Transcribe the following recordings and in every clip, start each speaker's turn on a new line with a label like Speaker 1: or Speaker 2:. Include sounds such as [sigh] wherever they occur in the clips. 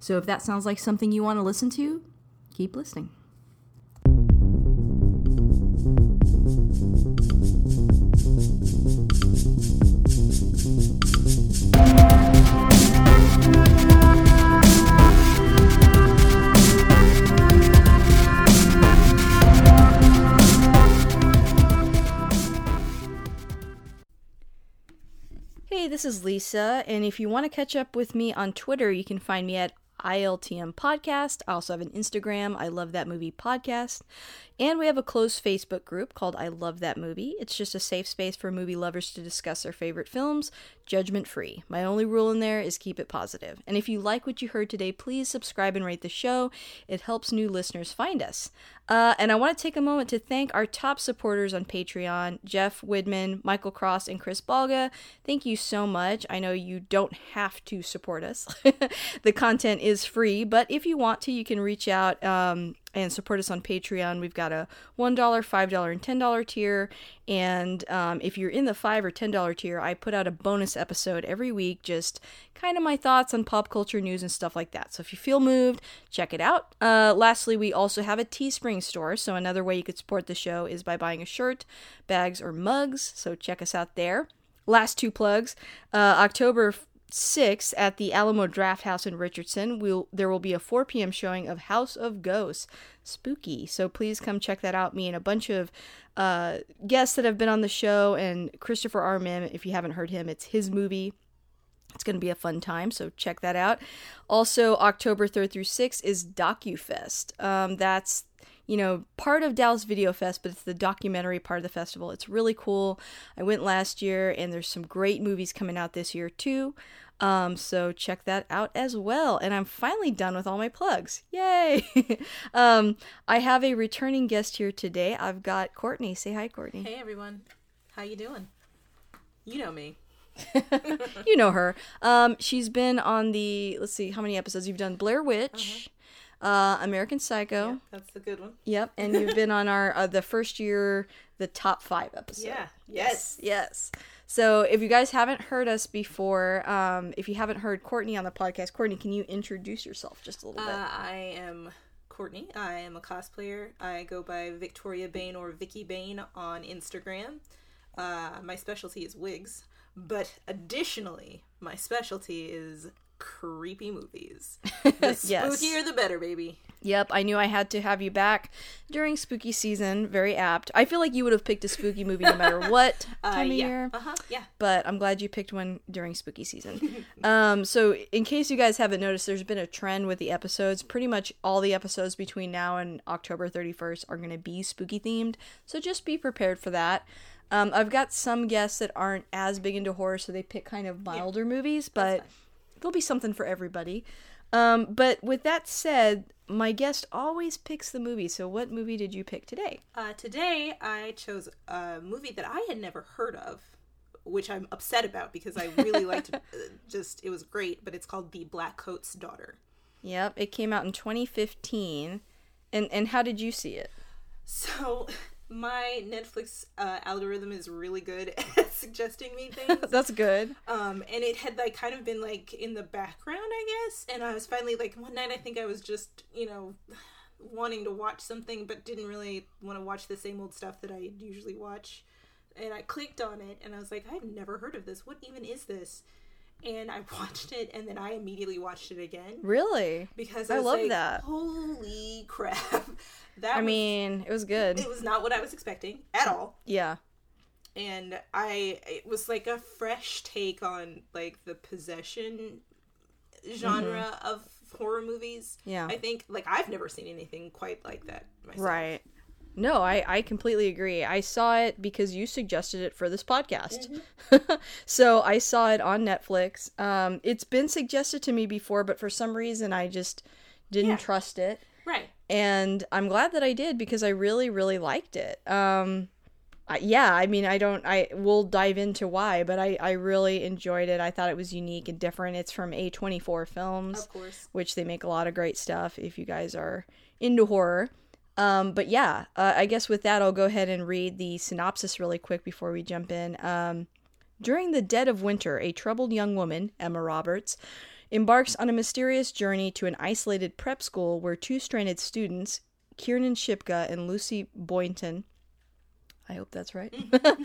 Speaker 1: So if that sounds like something you want to listen to, keep listening. Hey, this is Lisa, and if you want to catch up with me on Twitter, you can find me at ILTM Podcast. I also have an Instagram, I Love That Movie Podcast. And we have a closed Facebook group called I Love That Movie. It's just a safe space for movie lovers to discuss their favorite films, judgment free. My only rule in there is keep it positive. And if you like what you heard today, please subscribe and rate the show. It helps new listeners find us. Uh, and I want to take a moment to thank our top supporters on Patreon Jeff Widman, Michael Cross, and Chris Balga. Thank you so much. I know you don't have to support us, [laughs] the content is free, but if you want to, you can reach out. Um, and support us on Patreon. We've got a $1, $5, and $10 tier. And um, if you're in the 5 or $10 tier, I put out a bonus episode every week, just kind of my thoughts on pop culture news and stuff like that. So if you feel moved, check it out. Uh, lastly, we also have a Teespring store. So another way you could support the show is by buying a shirt, bags, or mugs. So check us out there. Last two plugs. Uh, October 6th at the Alamo Drafthouse in Richardson, we'll, there will be a 4 p.m. showing of House of Ghosts. Spooky. So please come check that out. Me and a bunch of uh, guests that have been on the show, and Christopher R. Mihm, if you haven't heard him, it's his movie. It's going to be a fun time, so check that out. Also, October 3rd through 6th is DocuFest. Um, that's you know, part of Dallas Video Fest, but it's the documentary part of the festival. It's really cool. I went last year, and there's some great movies coming out this year too. Um, so check that out as well. And I'm finally done with all my plugs. Yay! [laughs] um, I have a returning guest here today. I've got Courtney. Say hi, Courtney.
Speaker 2: Hey everyone, how you doing? You know me. [laughs]
Speaker 1: you know her. Um, she's been on the. Let's see, how many episodes you've done? Blair Witch. Uh, American Psycho.
Speaker 2: Yeah, that's the good one.
Speaker 1: Yep, and you've been on our uh, the first year, the top five episode.
Speaker 2: Yeah.
Speaker 1: Yes. Yes. So if you guys haven't heard us before, um, if you haven't heard Courtney on the podcast, Courtney, can you introduce yourself just a little bit?
Speaker 2: Uh, I am Courtney. I am a cosplayer. I go by Victoria Bain or Vicky Bain on Instagram. Uh, my specialty is wigs, but additionally, my specialty is creepy movies. [laughs] The
Speaker 1: Yes.
Speaker 2: spookier the better, baby.
Speaker 1: Yep, I knew I had to have you back during spooky season. Very apt. I feel like you would have picked a spooky movie no matter [laughs] what
Speaker 2: Uh,
Speaker 1: time of
Speaker 2: yeah.
Speaker 1: year.
Speaker 2: Uh huh. Yeah.
Speaker 1: but I'm glad you picked one during spooky season. [laughs] um, so, in case you guys haven't noticed, there's been a trend with the episodes. Pretty much all the episodes between now and October 31st are going to be spooky themed. So, just be prepared for that. Um, I've got some guests that aren't as big into horror, so they pick kind of milder movies, but. There'll be something for everybody. Um, but with that said, my guest always picks the movie. So, what movie did you pick today?
Speaker 2: Uh, today I chose a movie that I had never heard of, which I'm upset about because I really liked. [laughs] Uh, just it was great, but it's called The Black Coat's Daughter.
Speaker 1: Yep, it came out in 2015. And and how did you see it?
Speaker 2: So my Netflix uh, algorithm is really good [laughs] at suggesting me things. [laughs]
Speaker 1: That's good.
Speaker 2: um, and it had like kind of been like in the background, I guess. And I was finally like one night, I think I was just you know [sighs] wanting to watch something, but didn't really want to watch the same old stuff that I usually watch. And I clicked on it, and I was like, I've never heard of this. What even is this? And I [laughs] watched it, and then I immediately watched it again
Speaker 1: Really?
Speaker 2: because
Speaker 1: I
Speaker 2: I, was
Speaker 1: love
Speaker 2: like,
Speaker 1: that.
Speaker 2: Holy [laughs] crap! that
Speaker 1: I
Speaker 2: was-
Speaker 1: mean, it was good.
Speaker 2: it was not what I was expecting at all.
Speaker 1: Yeah.
Speaker 2: And I it was like a fresh take on like the possession genre mm-hmm. of horror movies.
Speaker 1: Yeah.
Speaker 2: I think like I've never seen anything quite like that myself.
Speaker 1: Right. No, I, I completely agree. I saw it because you suggested it for this podcast. [laughs] so I saw it on Netflix. Um, it's been suggested to me before, but for some reason I just didn't
Speaker 2: Yeah.
Speaker 1: trust it.
Speaker 2: Right.
Speaker 1: And I'm glad that I did because I really, really liked it. Um, I, yeah, I mean, I don't, I will dive into why, but I, I really enjoyed it. I thought it was unique and different. It's from A24 Films
Speaker 2: Of course.
Speaker 1: which they make a lot of great stuff if you guys are into horror. Um, but yeah, uh, I guess with that, I'll go ahead and read the synopsis really quick before we jump in. Um, during the dead of winter, a troubled young woman, Emma Roberts, embarks on a mysterious journey to an isolated prep school where two stranded students, Kiernan Shipka and Lucy Boynton, I hope that's right,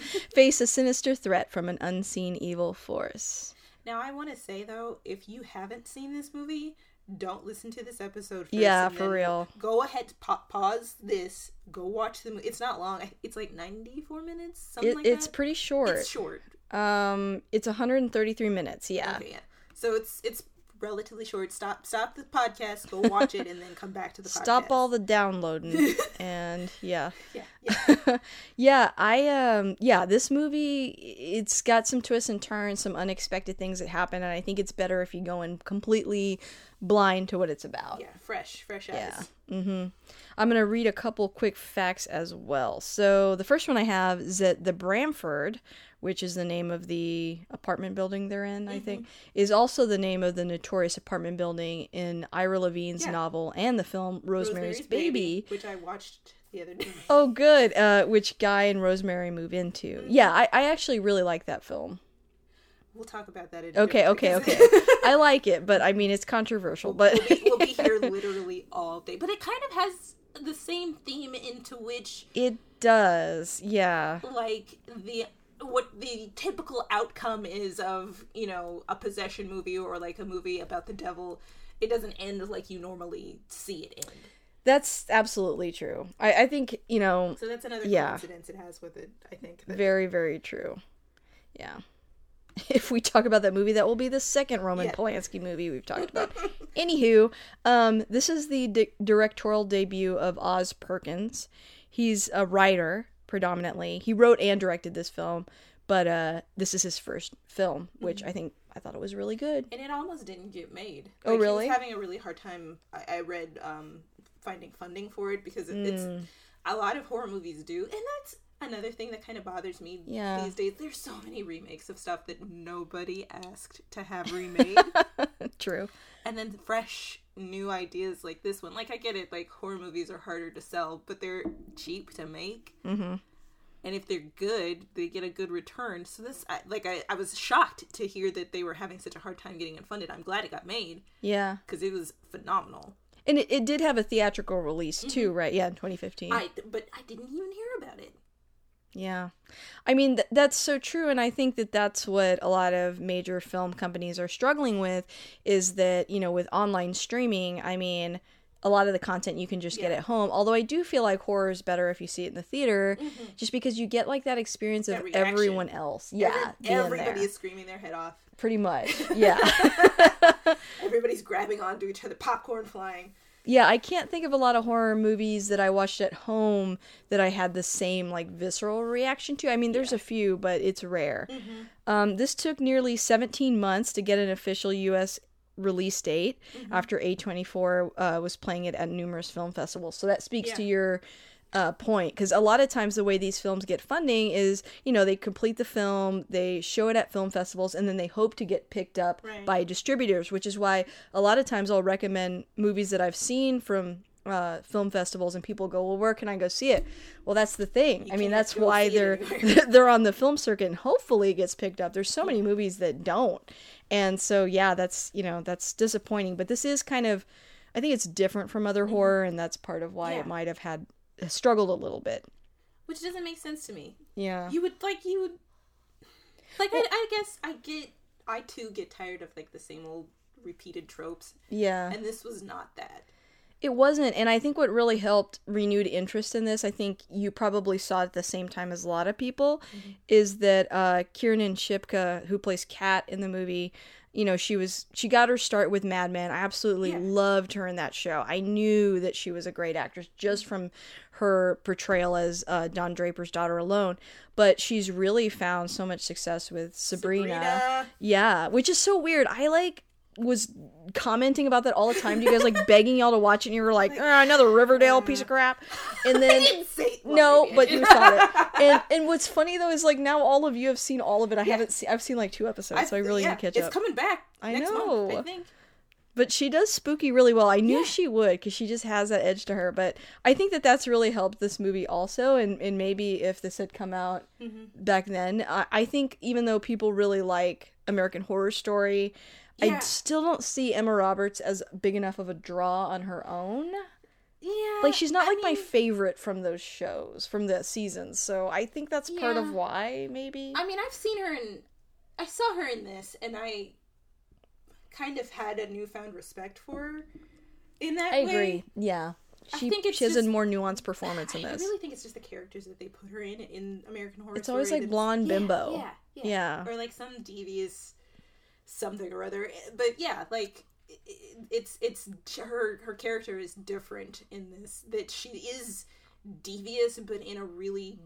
Speaker 1: [laughs] face a sinister threat from an unseen evil force.
Speaker 2: Now I want to say though, if you haven't seen this movie, don't listen to this episode. First
Speaker 1: Yeah, for real.
Speaker 2: Go ahead, pa- pause this, go watch the movie. It's not long. It's like ninety four minutes, something
Speaker 1: It,
Speaker 2: like
Speaker 1: it's
Speaker 2: that.
Speaker 1: pretty short.
Speaker 2: It's short.
Speaker 1: Um, it's 133 minutes. Yeah.
Speaker 2: Okay, yeah. So it's it's relatively short. Stop stop the podcast, go watch it, and then come back to the podcast.
Speaker 1: Stop all the downloading [laughs] and yeah.
Speaker 2: Yeah, [laughs] yeah.
Speaker 1: yeah, I um yeah, this movie it's got some twists and turns, some unexpected things that happen and I think it's better if you go in completely blind to what it's about.
Speaker 2: yeah. Fresh, fresh
Speaker 1: Yeah.
Speaker 2: eyes.
Speaker 1: Mm-hmm. I'm going to read a couple quick facts as well. So, the first one I have is that the Bramford, which is the name of the apartment building they're in, I think, is also the name of the notorious apartment building in Ira Levine's
Speaker 2: Yeah.
Speaker 1: novel and the film Rosemary's, Baby.
Speaker 2: which I watched the other day. [laughs]
Speaker 1: Oh, good. Uh, which Guy and Rosemary move into. Yeah, I, I actually really like that film.
Speaker 2: We'll talk about that. In a
Speaker 1: Okay, okay, okay. [laughs] I like it, but I mean, it's controversial. But
Speaker 2: we'll, be, we'll be [laughs] here literally all day. But it kind of has the same theme into which,
Speaker 1: it does. Yeah.
Speaker 2: like, the what the typical outcome is of you know a possession movie or like a movie about the devil. It doesn't end like you normally see it end.
Speaker 1: That's absolutely true. I, I think, you know,
Speaker 2: So that's another
Speaker 1: Yeah.
Speaker 2: coincidence it has with it. I think.
Speaker 1: very, very true. Yeah. [laughs] If we talk about that movie, that will be the second Roman
Speaker 2: Yeah.
Speaker 1: Polanski movie we've talked about. [laughs] Anywho, um, this is the di- directorial debut of Oz Perkins. He's a writer predominantly. He wrote and directed this film, but uh, this is his first film, which
Speaker 2: Mm-hmm.
Speaker 1: I think I thought it was really good.
Speaker 2: and it almost didn't get made.
Speaker 1: Oh, really?
Speaker 2: He was having a really hard time. I, I read um, finding funding for it because it,
Speaker 1: Mm.
Speaker 2: it's a lot of horror movies do, and that's another thing that kind of bothers me
Speaker 1: Yeah.
Speaker 2: these days. There's so many remakes of stuff that nobody asked to have remade, [laughs]
Speaker 1: True.
Speaker 2: and then fresh new ideas like this one. Like I get it, like horror movies are harder to sell, but they're cheap to make.
Speaker 1: Mm-hmm.
Speaker 2: and if they're good they get a good return so this I, like I, I was shocked to hear that they were having such a hard time getting it funded i'm glad it got made
Speaker 1: Yeah.
Speaker 2: because it was phenomenal
Speaker 1: And it, it did have a theatrical release too, right? Yeah, in 2015.
Speaker 2: i but i didn't even hear about it
Speaker 1: Yeah. I mean, th- that's so true. And I think that that's what a lot of major film companies are struggling with is that, you know, with online streaming, I mean, a lot of the content you can just get at home. Although I do feel like horror is better if you see it in the theater, just because you get like that experience of
Speaker 2: Mm-hmm. Reaction.
Speaker 1: everyone else. Yeah.
Speaker 2: Every- everybody is screaming their head off
Speaker 1: Pretty much. [laughs] Yeah. [laughs]
Speaker 2: everybody's grabbing onto each other popcorn flying
Speaker 1: Yeah, I can't think of a lot of horror movies that I watched at home that I had the same like visceral reaction to. I mean, there's a few, but it's rare. Um, this took nearly 17 months to get an official U.S. release date after A24 uh, was playing it at numerous film festivals. So that speaks
Speaker 2: Yeah.
Speaker 1: to your uh, point because a lot of times the way these films get funding is you know they complete the film they show it at film festivals and then they hope to get picked up
Speaker 2: Right.
Speaker 1: by distributors which is why a lot of times i'll recommend movies that i've seen from uh, film festivals and people go well where can i go see it? Well that's the thing. I mean that's why [laughs] they're they're on the film circuit and hopefully it gets picked up. There's so many movies that don't. And so yeah that's you know that's disappointing but this is kind of i think it's different from other horror and that's part of why
Speaker 2: Yeah.
Speaker 1: it might have had struggled a little bit.
Speaker 2: Which doesn't make sense to me.
Speaker 1: Yeah.
Speaker 2: You would like you would like I, I guess i get i too get tired of like the same old repeated tropes.
Speaker 1: Yeah.
Speaker 2: And this was not that.
Speaker 1: It wasn't, and I think what really helped renewed interest in this, I think you probably saw at the same time as a lot of people, is that uh, Kiernan Shipka, who plays Kat in the movie, you know, she was she got her start with Mad Men. I absolutely
Speaker 2: Yeah.
Speaker 1: loved her in that show. I knew that she was a great actress just from her portrayal as uh, Don Draper's daughter alone. But she's really found so much success with Sabrina.
Speaker 2: Sabrina.
Speaker 1: Yeah, which is so weird. I like was commenting about that all the time to you guys, like [laughs] begging y'all to watch it, and you were like, "Ah, another Riverdale piece of crap. And then
Speaker 2: didn't say well,
Speaker 1: no, but you saw it. [laughs] And and what's funny though is like now all of you have seen all of it. I haven't seen. I've seen like two episodes, so I really
Speaker 2: yeah,
Speaker 1: need to catch
Speaker 2: it's
Speaker 1: up.
Speaker 2: It's coming back.
Speaker 1: I
Speaker 2: next
Speaker 1: know.
Speaker 2: Month, I think.
Speaker 1: But she does spooky really well. I knew
Speaker 2: Yeah.
Speaker 1: she would because she just has that edge to her. But I think that that's really helped this movie also. And, and maybe if this had come out
Speaker 2: Mm-hmm.
Speaker 1: back then, I, I think even though people really like American Horror Story, I still don't see Emma Roberts as big enough of a draw on her own.
Speaker 2: Yeah.
Speaker 1: Like she's not
Speaker 2: I
Speaker 1: like my favorite from those shows, from the seasons. So I think that's part of why maybe.
Speaker 2: I mean, I've seen her in. I saw her in this, and I kind of had a newfound respect for her in that
Speaker 1: I
Speaker 2: way.
Speaker 1: agree. Yeah.
Speaker 2: I think it's
Speaker 1: she has a more nuanced performance in this.
Speaker 2: I really think it's just the characters that they put her in in American Horror
Speaker 1: It's always like blonde
Speaker 2: yeah,
Speaker 1: bimbo.
Speaker 2: Yeah, yeah,
Speaker 1: Yeah.
Speaker 2: or like some devious something or other. But yeah, like it's it's her her character is different in this. That she is devious, but in a really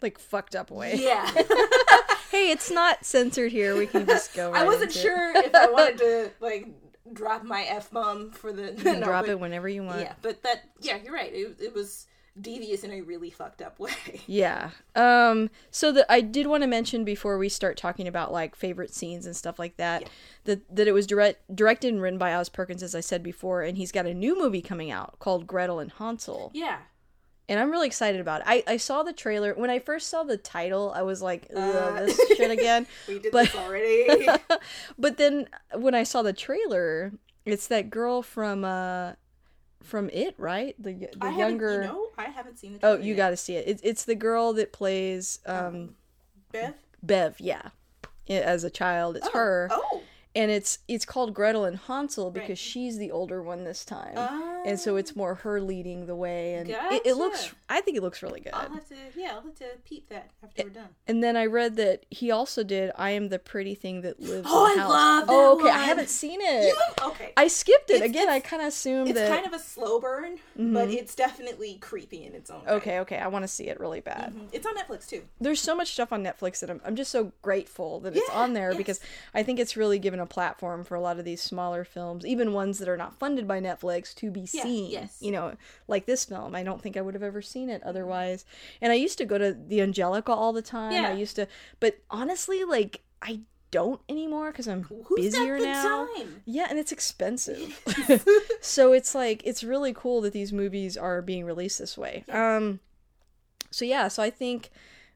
Speaker 1: Like fucked up way.
Speaker 2: yeah. [laughs]
Speaker 1: hey, it's not censored here. We can just go. [laughs]
Speaker 2: I wasn't sure if I wanted to like drop my f bomb for the [laughs]
Speaker 1: You
Speaker 2: no,
Speaker 1: drop
Speaker 2: but-
Speaker 1: it whenever you want.
Speaker 2: Yeah, but that yeah, you're right. It, it was devious in a really fucked up way. [laughs]
Speaker 1: Yeah. Um. So that I did want to mention before we start talking about like favorite scenes and stuff like that,
Speaker 2: Yeah.
Speaker 1: that that it was direct directed and written by Oz Perkins, as I said before, and he's got a new movie coming out called Gretel and Hansel,
Speaker 2: Yeah.
Speaker 1: and I'm really excited about it. I I saw the trailer when I first saw the title. I was like, Ugh,
Speaker 2: Uh.
Speaker 1: this shit [laughs] again.
Speaker 2: We did
Speaker 1: But-
Speaker 2: this already. [laughs]
Speaker 1: but then when I saw the trailer, it's that girl from uh from it, right? The the
Speaker 2: I
Speaker 1: younger.
Speaker 2: you know, I haven't seen the
Speaker 1: Oh, you got to see it. It's it's the girl that plays um
Speaker 2: Bev.
Speaker 1: Bev, yeah. As a child, it's
Speaker 2: Oh,
Speaker 1: her,
Speaker 2: Oh.
Speaker 1: and it's it's called Gretel and Hansel because
Speaker 2: Right.
Speaker 1: she's the older one this time,
Speaker 2: Oh.
Speaker 1: And so it's more her leading the way, and it, it looks. I think it looks really good.
Speaker 2: I'll have to yeah, I'll have to peep that after we're done.
Speaker 1: And then I read that he also did "I Am the Pretty Thing That Lives
Speaker 2: Oh,
Speaker 1: in the
Speaker 2: I
Speaker 1: House."
Speaker 2: love that
Speaker 1: oh, okay, I haven't seen it.
Speaker 2: You- okay.
Speaker 1: I skipped it
Speaker 2: It's-
Speaker 1: again. I kind of assumed
Speaker 2: it's
Speaker 1: that.
Speaker 2: kind of a slow burn, but it's definitely creepy in its own way.
Speaker 1: okay, okay, I want to see it really bad.
Speaker 2: Mhm. It's on Netflix too.
Speaker 1: there's so much stuff on Netflix that I'm, I'm just so grateful that it's on there
Speaker 2: yes.
Speaker 1: because I think it's really given a platform for a lot of these smaller films, even ones that are not funded by Netflix, to be
Speaker 2: Yeah,
Speaker 1: seen.
Speaker 2: yes.
Speaker 1: You know, like this film. I don't think I would have ever seen it otherwise. And I used to go to the Angelika all the time.
Speaker 2: Yeah.
Speaker 1: I used to, but honestly, like, I don't anymore because I'm
Speaker 2: Who's
Speaker 1: busier now.
Speaker 2: time?
Speaker 1: Yeah, and it's expensive. [laughs] so it's like it's really cool that these movies are being released this way. Um so yeah, so I think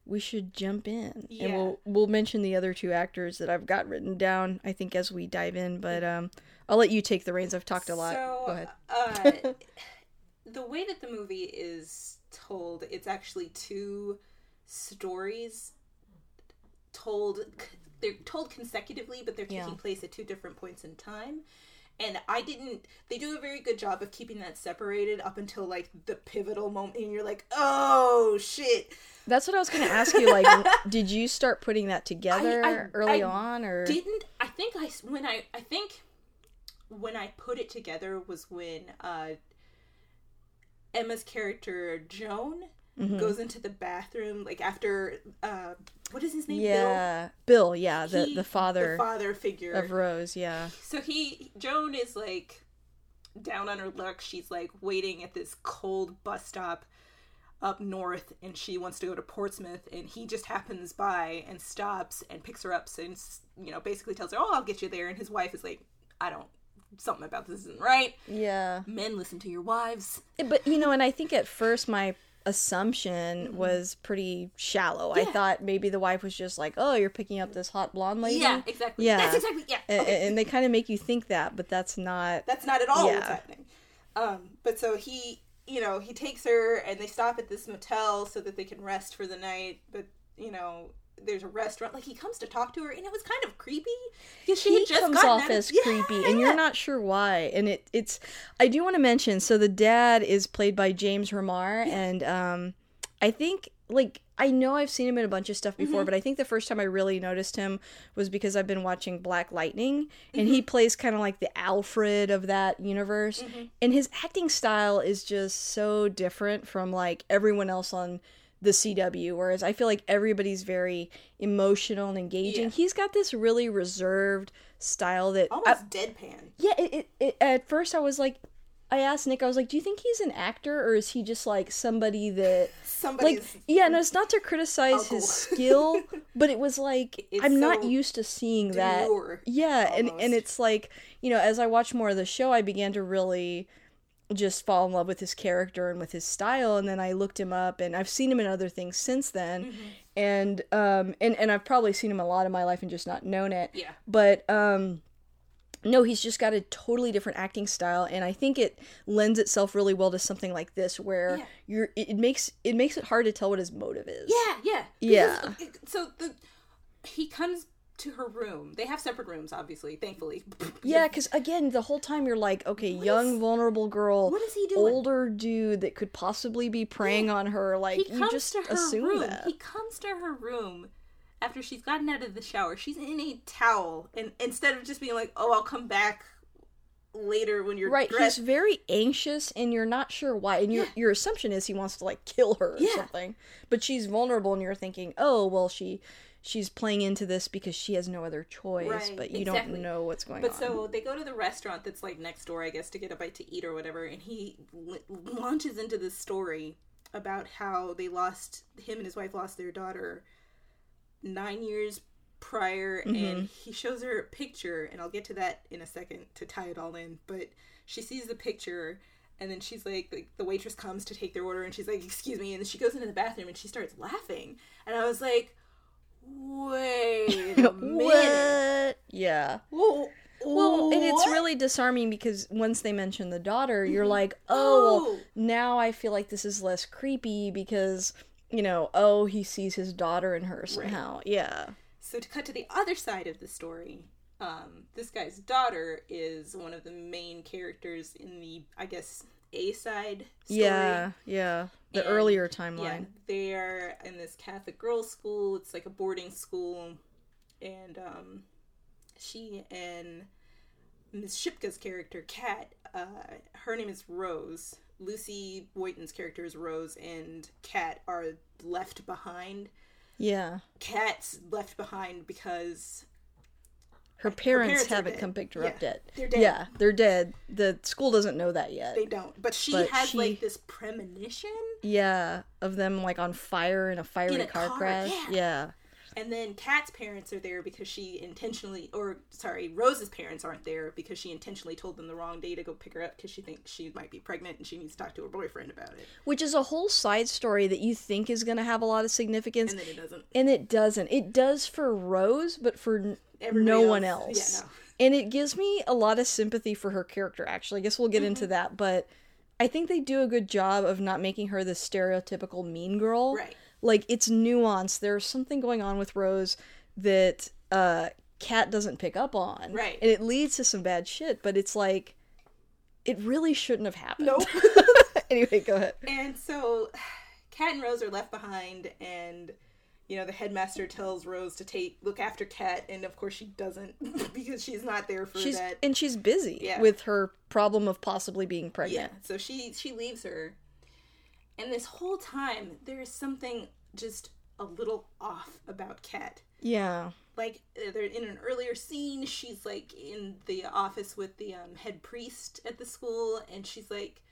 Speaker 1: we should jump in and we'll we'll mention the other two actors that I've got written down I think as we dive in, but um I'll let you take the reins. I've talked a lot.
Speaker 2: So,
Speaker 1: Go ahead.
Speaker 2: uh, [laughs] the way that the movie is told, it's actually two stories told. They're told consecutively, but they're taking
Speaker 1: Yeah.
Speaker 2: place at two different points in time. And I didn't. They do a very good job of keeping that separated up until like the pivotal moment, and you're like, "Oh shit!"
Speaker 1: That's what I was going to ask you like [laughs] did you start putting that together
Speaker 2: I-
Speaker 1: early
Speaker 2: I
Speaker 1: on or
Speaker 2: didn't i think i when i i think when i put it together was when uh emma's character joan
Speaker 1: Mhm.
Speaker 2: goes into the bathroom like after uh what is his name
Speaker 1: Yeah. Bill, yeah, the
Speaker 2: He-
Speaker 1: the father
Speaker 2: the father figure
Speaker 1: of Rose, yeah.
Speaker 2: so he joan is like down on her luck she's like waiting at this cold bus stop up north and she wants to go to portsmouth and he just happens by and stops and picks her up and you know basically tells her oh i'll get you there and his wife is like i don't something about this isn't right
Speaker 1: Yeah.
Speaker 2: men listen to your wives
Speaker 1: But you know, and I think at first my assumption was pretty shallow. I
Speaker 2: Mm-hmm.
Speaker 1: Thought maybe the wife was just like, "Oh, you're picking up this hot blonde lady."
Speaker 2: yeah exactly
Speaker 1: Yeah.
Speaker 2: that's exactly yeah
Speaker 1: A-
Speaker 2: okay.
Speaker 1: And, they kind of make you think that, but that's not.
Speaker 2: That's not at all what's
Speaker 1: Yeah.
Speaker 2: happening. Um, but so he, you know, he takes her and they stop at this motel so that they can rest for the night. But you know, there's a restaurant. Like he comes to talk to her, and it was kind of creepy because she
Speaker 1: He comes off
Speaker 2: of-
Speaker 1: as
Speaker 2: Yeah,
Speaker 1: creepy, and you're not sure why. And it it's. I do want to mention. So the dad is played by James Remar, and um, I think like I know I've seen him in a bunch of stuff before,
Speaker 2: Mm-hmm.
Speaker 1: but I think the first time I really noticed him was because I've been watching Black Lightning and
Speaker 2: Mm-hmm.
Speaker 1: he plays kind of like the Alfred of that universe. And his acting style is just so different from like everyone else on the CW whereas I feel like everybody's very emotional and engaging.
Speaker 2: Yeah.
Speaker 1: He's got this really reserved style that I-
Speaker 2: Almost deadpan.
Speaker 1: yeah, it, it, it at first I was like I asked Nick, I was like, Do you think he's an actor or is he just like somebody that [laughs]
Speaker 2: Somebody's
Speaker 1: like yeah, no, it's not to criticize
Speaker 2: Uncle.
Speaker 1: his skill, [laughs] but it was like
Speaker 2: It's
Speaker 1: I'm not used to seeing that. Yeah, and and it's like, you know, as I watched more of the show, I began to really just fall in love with his character and with his style and then I looked him up and I've seen him in other things since then.
Speaker 2: Mm-hmm.
Speaker 1: And um and and I've probably seen him a lot in my life and just not known it.
Speaker 2: Yeah.
Speaker 1: But um no, he's just got a totally different acting style, and I think it lends itself really well to something like this, where
Speaker 2: Yeah.
Speaker 1: you're it, makes it makes it hard to tell what his motive is.
Speaker 2: Yeah, yeah.
Speaker 1: Yeah.
Speaker 2: Because- So the he comes to her room. They have separate rooms, obviously, thankfully. [laughs]
Speaker 1: Yeah, because again, the whole time you're like, okay, young,
Speaker 2: is-
Speaker 1: vulnerable girl,
Speaker 2: what is he doing?
Speaker 1: older dude that could possibly be preying on her. Like
Speaker 2: he
Speaker 1: you just assume
Speaker 2: room.
Speaker 1: that.
Speaker 2: He comes to her room after she's gotten out of the shower. She's in a towel, and instead of just being like, "Oh, I'll come back later when you're
Speaker 1: Right,
Speaker 2: dressed,"
Speaker 1: he's very anxious, and you're not sure why. And your your assumption is he wants to like kill her or
Speaker 2: Yeah.
Speaker 1: something. But she's vulnerable, and you're thinking, oh, well, she she's playing into this because she has no other choice.
Speaker 2: Right,
Speaker 1: but you
Speaker 2: exactly.
Speaker 1: don't know what's going
Speaker 2: But
Speaker 1: on.
Speaker 2: But so they go to the restaurant that's like next door, I guess, to get a bite to eat or whatever, and he l- launches into this story about how they lost him and his wife lost their daughter nine years prior, and mm-hmm. he shows her a picture, and I'll get to that in a second to tie it all in. But she sees the picture. And then she's like, like, the waitress comes to take their order, and she's like, "Excuse me." And then she goes into the bathroom, and she starts laughing. And I was like, "Wait a [laughs] minute!"
Speaker 1: Yeah.
Speaker 2: Well,
Speaker 1: Well, and it's?
Speaker 2: Mm-hmm.
Speaker 1: really disarming because once they mention the daughter, you're like, oh, well,
Speaker 2: Oh.
Speaker 1: now I feel like this is less creepy because, you know, oh, he sees his daughter in her somehow. Yeah.
Speaker 2: So to cut to the other side of the story, um, this guy's daughter is one of the main characters in the, I guess, A side story.
Speaker 1: Yeah. Yeah. The
Speaker 2: And-
Speaker 1: earlier
Speaker 2: Yeah,
Speaker 1: timeline.
Speaker 2: they're in this Catholic girls' school. It's like a boarding school, and um, she and Miss Shipka's character, Kat, uh, her name is Rose. Lucy Boynton's character is Rose, and Kat are left behind.
Speaker 1: Yeah.
Speaker 2: Kat's left behind because
Speaker 1: Her parents,
Speaker 2: parents
Speaker 1: haven't come picked her
Speaker 2: Yeah,
Speaker 1: up yet.
Speaker 2: they're dead.
Speaker 1: Yeah, they're dead. The school doesn't know that yet.
Speaker 2: they don't. But she
Speaker 1: But
Speaker 2: has
Speaker 1: she-
Speaker 2: like this premonition,
Speaker 1: yeah, of them like on fire in a fiery
Speaker 2: In a
Speaker 1: car,
Speaker 2: car,
Speaker 1: crash.
Speaker 2: yeah.
Speaker 1: yeah.
Speaker 2: and then Kat's parents are there because she intentionally, or sorry, Rose's parents aren't there because she intentionally told them the wrong day to go pick her up because she thinks she might be pregnant and she needs to talk to her boyfriend about it,
Speaker 1: Which is a whole side story that you think is going to have a lot of significance.
Speaker 2: and then it doesn't.
Speaker 1: and it doesn't. It does for Rose, but for
Speaker 2: Everybody
Speaker 1: no
Speaker 2: else-
Speaker 1: one
Speaker 2: yeah,
Speaker 1: else.
Speaker 2: no.
Speaker 1: And it gives me a lot of sympathy for her character, actually. I guess we'll get
Speaker 2: Mm-hmm.
Speaker 1: into that, but I think they do a good job of not making her the stereotypical mean girl.
Speaker 2: Right.
Speaker 1: Like, it's nuanced. There's something going on with Rose that uh, Kat doesn't pick up on.
Speaker 2: Right.
Speaker 1: And it leads to some bad shit, but it's like, it really shouldn't have happened.
Speaker 2: Nope. [laughs]
Speaker 1: anyway, go ahead.
Speaker 2: And so [sighs] Kat and Rose are left behind and you know the headmaster tells Rose to take look after Kat and of course she doesn't [laughs] because she's not there for
Speaker 1: She's
Speaker 2: that.
Speaker 1: and she's busy
Speaker 2: Yeah.
Speaker 1: with her problem of possibly being pregnant. Yeah.
Speaker 2: So she she leaves her. And this whole time there is something just a little off about Kat.
Speaker 1: Yeah.
Speaker 2: Like uh, they're in an earlier scene, she's like in the office with the um, head priest at the school, and she's like,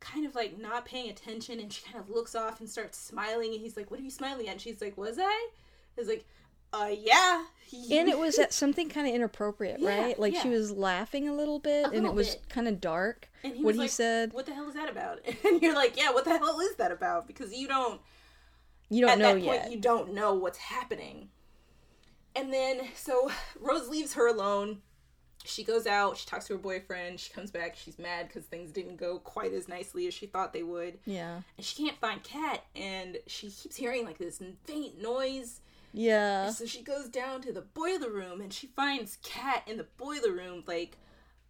Speaker 2: kind of like not paying attention, and she kind of looks off and starts smiling, and he's like, "What are you smiling at?" And she's like, "Was I?" He's like, "Uh, yeah." [laughs]
Speaker 1: And it was at something kind of inappropriate,
Speaker 2: Yeah,
Speaker 1: right? Like she was laughing a little bit, and
Speaker 2: little
Speaker 1: it was
Speaker 2: bit.
Speaker 1: kind of dark.
Speaker 2: And he
Speaker 1: what
Speaker 2: was
Speaker 1: he
Speaker 2: like,
Speaker 1: said,
Speaker 2: "What the hell is that about?" [laughs] And you're like, "Yeah, what the hell is that about?" Because you don't
Speaker 1: you don't
Speaker 2: at
Speaker 1: know
Speaker 2: that point
Speaker 1: yet.
Speaker 2: you don't know what's happening and then so rose leaves her alone she goes out she talks to her boyfriend she comes back she's mad because things didn't go quite as nicely as she thought they would
Speaker 1: Yeah.
Speaker 2: and she can't find kat and she keeps hearing like this faint noise
Speaker 1: Yeah.
Speaker 2: so she goes down to the boiler room and she finds kat in the boiler room like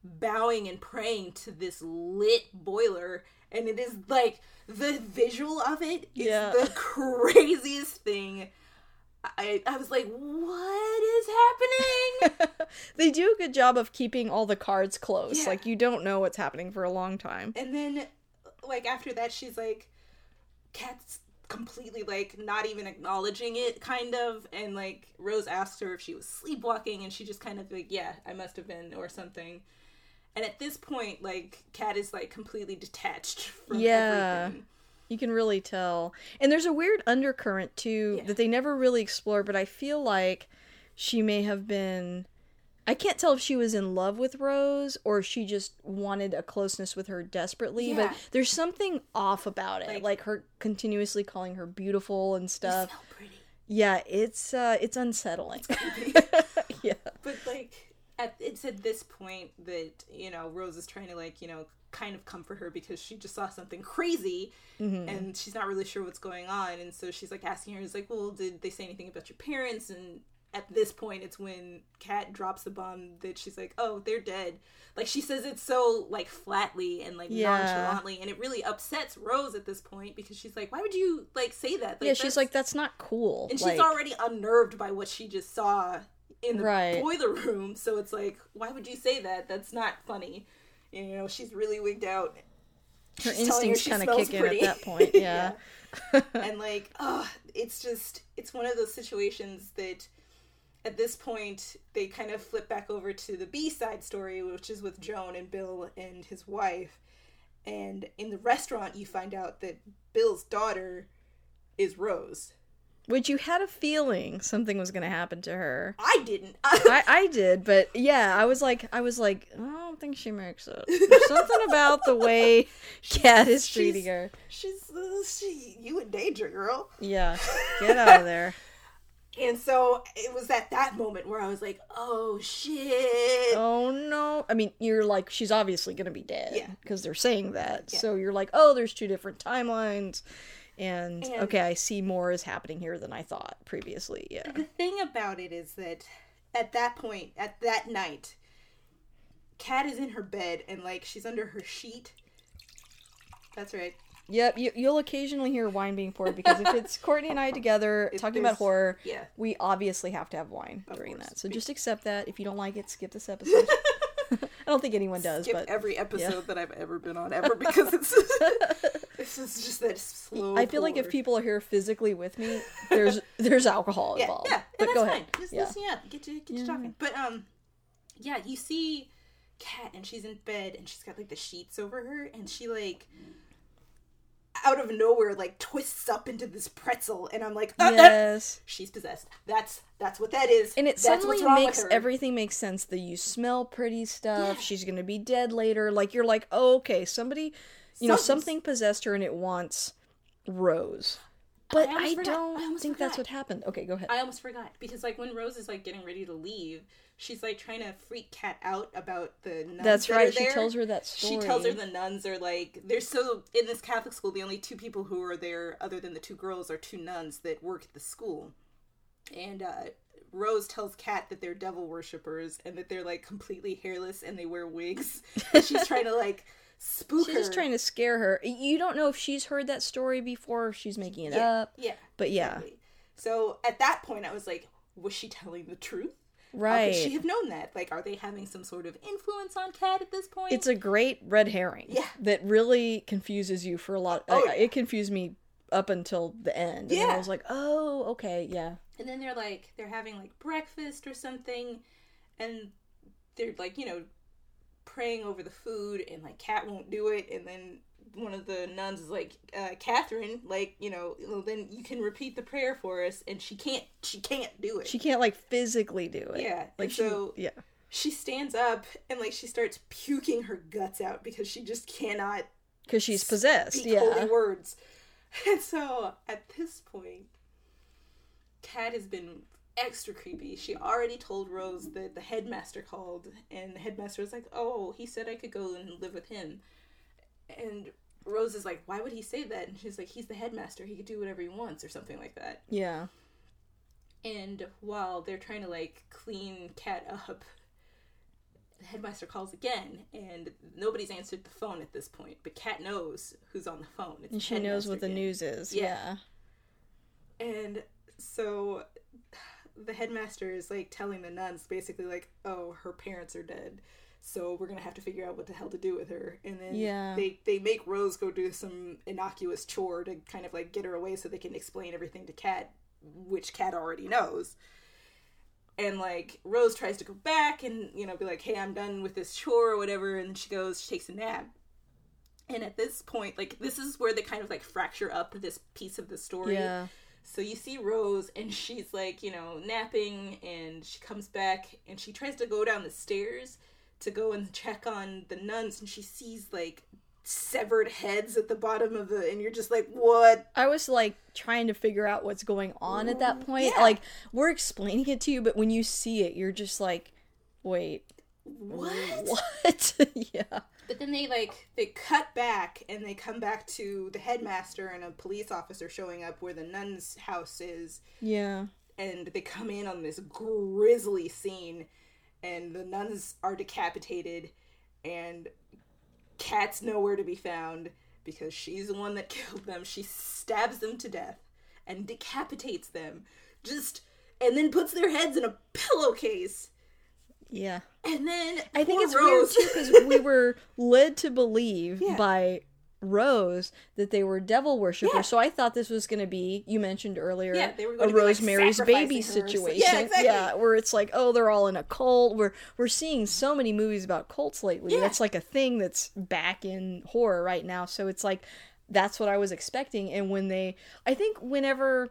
Speaker 2: bowing and praying to this lit boiler and it is like the visual of it is
Speaker 1: Yeah.
Speaker 2: the [laughs] craziest thing I, I was like what is happening [laughs]
Speaker 1: they do a good job of keeping all the cards close.
Speaker 2: Yeah.
Speaker 1: Like you don't know what's happening for a long time.
Speaker 2: and then like after that she's like kat's completely like not even acknowledging it kind of and like rose asked her if she was sleepwalking and she just kind of like yeah i must have been or something and at this point like kat is like completely detached from
Speaker 1: Yeah.
Speaker 2: everything
Speaker 1: You can really tell. And there's a weird undercurrent too
Speaker 2: Yeah.
Speaker 1: that they never really explore, but I feel like she may have been I can't tell if she was in love with Rose or she just wanted a closeness with her desperately,
Speaker 2: Yeah.
Speaker 1: but there's something off about it.
Speaker 2: Like-
Speaker 1: Like, her continuously calling her beautiful and stuff. Yeah, it's uh it's unsettling. [laughs] yeah.
Speaker 2: but like at it's at this point that you know rose is trying to like you know kind of comfort her because she just saw something crazy
Speaker 1: Mm-hmm.
Speaker 2: and she's not really sure what's going on and so she's like asking her is like well did they say anything about your parents and at this point it's when kat drops the bomb that she's like oh they're dead like she says it so like flatly and like
Speaker 1: Yeah.
Speaker 2: nonchalantly and it really upsets rose at this point because she's like why would you like say that
Speaker 1: yeah, she's like that's not cool.
Speaker 2: and she's
Speaker 1: like,
Speaker 2: already unnerved by what she just saw in the
Speaker 1: Right.
Speaker 2: boiler room so it's like why would you say that that's not funny you know she's really wigged out
Speaker 1: her
Speaker 2: She's her
Speaker 1: instincts kind of kick in at that [laughs] point. Yeah. [laughs]
Speaker 2: and like oh it's just it's one of those situations that at this point they kind of flip back over to the b-side story which is with joan and bill and his wife and in the restaurant you find out that bill's daughter is rose
Speaker 1: Which you had a feeling something was going to happen to her.
Speaker 2: i didn't [laughs]
Speaker 1: I, I did, but yeah, I was like, I was like, I don't think she makes it. There's something about the way [laughs] Kat is treating her.
Speaker 2: she's uh, she you in danger girl
Speaker 1: Yeah, [laughs] get out of there.
Speaker 2: and so it was at that moment where i was like oh shit
Speaker 1: Oh no! I mean, you're like, she's obviously gonna be dead.
Speaker 2: Yeah.
Speaker 1: because they're saying that.
Speaker 2: Yeah.
Speaker 1: So you're like, oh, there's two different timelines, and,
Speaker 2: And-
Speaker 1: okay, I see more is happening here than I thought previously. Yeah.
Speaker 2: the thing about it is that at that point at that night kat is in her bed and like she's under her sheet that's right
Speaker 1: Yep, you, you'll occasionally hear wine being poured because if it's [laughs] Courtney and I together
Speaker 2: If
Speaker 1: talking about horror,
Speaker 2: yeah
Speaker 1: we obviously have to have wine
Speaker 2: Of
Speaker 1: during
Speaker 2: course.
Speaker 1: that. So just accept that. If you don't like it, skip this episode. [laughs] [laughs] I don't think anyone does,
Speaker 2: skip
Speaker 1: but
Speaker 2: every episode that i've ever been on ever [laughs] because it's [laughs] this is just that slow
Speaker 1: I feel like if people are here physically with me, there's [laughs] there's alcohol
Speaker 2: yeah
Speaker 1: involved.
Speaker 2: yeah
Speaker 1: but go
Speaker 2: fine
Speaker 1: ahead.
Speaker 2: just
Speaker 1: Yeah.
Speaker 2: listen up get you get you talking but um yeah you see kat and she's in bed and she's got like the sheets over her and she like out of nowhere like twists up into this pretzel and i'm like uh,
Speaker 1: Yes.
Speaker 2: she's possessed that's that's what that is
Speaker 1: And it
Speaker 2: that's
Speaker 1: suddenly
Speaker 2: what's wrong with
Speaker 1: makes everything make sense. The you smell pretty stuff.
Speaker 2: Yeah.
Speaker 1: She's gonna be dead later. Like you're like, oh, okay, somebody, you know, something possessed her and it wants Rose. But
Speaker 2: almost
Speaker 1: I, don't
Speaker 2: I almost
Speaker 1: think that's what happened. Okay, go ahead.
Speaker 2: I almost forgot because like when Rose is like getting ready to leave, she's like trying to freak Kat out about the nuns.
Speaker 1: That's
Speaker 2: that
Speaker 1: right. She tells her that story.
Speaker 2: She tells her the nuns are like they're so in this Catholic school. The only two people who are there, other than the two girls, are two nuns that work at the school. And uh, Rose tells Kat that they're devil worshippers and that they're like completely hairless and they wear wigs. and she's trying to like [laughs] spook
Speaker 1: She's
Speaker 2: her.
Speaker 1: just trying to scare her. You don't know if she's heard that story before, or she's making it
Speaker 2: yeah,
Speaker 1: up.
Speaker 2: yeah,
Speaker 1: But yeah,
Speaker 2: exactly. So at that point, I was like, was she telling the truth? How
Speaker 1: right.
Speaker 2: could she [laughs] have known that? Like, are they having some sort of influence on Kat at this point?
Speaker 1: It's a great red herring.
Speaker 2: Yeah.
Speaker 1: That really confuses you for a lot.
Speaker 2: Oh,
Speaker 1: I-
Speaker 2: yeah.
Speaker 1: It confused me up until the end. And I was like, oh, okay, yeah.
Speaker 2: and then they're like, they're having like breakfast or something, and they're like, you know, praying over the food, and like Kat won't do it, and then one of the nuns is like, uh, Catherine, like, you know, well, then you can repeat the prayer for us, and she can't, she can't do it.
Speaker 1: She can't like physically do it.
Speaker 2: Yeah,
Speaker 1: Like she,
Speaker 2: so-
Speaker 1: yeah.
Speaker 2: she stands up and like she starts puking her guts out because she just cannot
Speaker 1: Because she's possessed. Yeah.
Speaker 2: holy words. [laughs] And so at this point, Kat has been extra creepy. She already told Rose that the headmaster called, and the headmaster was like, "Oh, he said I could go and live with him." And Rose is like, "Why would he say that?" And she's like, "He's the headmaster. He could do whatever he wants, or something like that."
Speaker 1: Yeah.
Speaker 2: And while they're trying to like clean Kat up, the headmaster calls again, and nobody's answered the phone at this point. But Kat knows who's on the phone. It's
Speaker 1: And
Speaker 2: the
Speaker 1: she knows what the
Speaker 2: again.
Speaker 1: news is.
Speaker 2: Yeah.
Speaker 1: Yeah.
Speaker 2: And so the headmaster is like telling the nuns basically like, "Oh, her parents are dead." So we're gonna have to figure out what the hell to do with her, and then
Speaker 1: Yeah.
Speaker 2: they they make Rose go do some innocuous chore to kind of like get her away so they can explain everything to Kat, which Kat already knows. And like Rose tries to go back and you know be like, "Hey, I'm done with this chore or whatever," and she goes, she takes a nap. And at this point, like this is where they kind of like fracture up this piece of the story.
Speaker 1: Yeah.
Speaker 2: So you see Rose, and she's like, you know, napping, and she comes back, and she tries to go down the stairs to go and check on the nuns, and she sees like severed heads at the bottom of the, and you're just like, what?
Speaker 1: I was like trying to figure out what's going on at that point.
Speaker 2: Yeah.
Speaker 1: Like we're explaining it to you, but when you see it, you're just like, wait,
Speaker 2: What? [laughs]
Speaker 1: what? [laughs] yeah.
Speaker 2: But then they like they cut back and they come back to the headmaster and a police officer showing up where the nun's house is,
Speaker 1: Yeah.
Speaker 2: and they come in on this grisly scene and the nuns are decapitated and Kat's nowhere to be found because she's the one that [laughs] killed them. She stabs them to death and decapitates them. Just and then puts their heads in a pillowcase.
Speaker 1: Yeah.
Speaker 2: And then
Speaker 1: I think it's
Speaker 2: Rose,
Speaker 1: weird too because [laughs] we were led to believe
Speaker 2: Yeah.
Speaker 1: by Rose that they were devil worshippers.
Speaker 2: Yeah.
Speaker 1: So I thought this was going to be you mentioned earlier
Speaker 2: Yeah, they were
Speaker 1: a
Speaker 2: be, like,
Speaker 1: Rosemary's Baby situation.
Speaker 2: Yeah, exactly.
Speaker 1: where it's like oh they're all in a cult. We're we're seeing so many movies about cults lately.
Speaker 2: Yeah.
Speaker 1: That's like a thing that's back in horror right now. So it's like that's what I was expecting. And when they, I think whenever.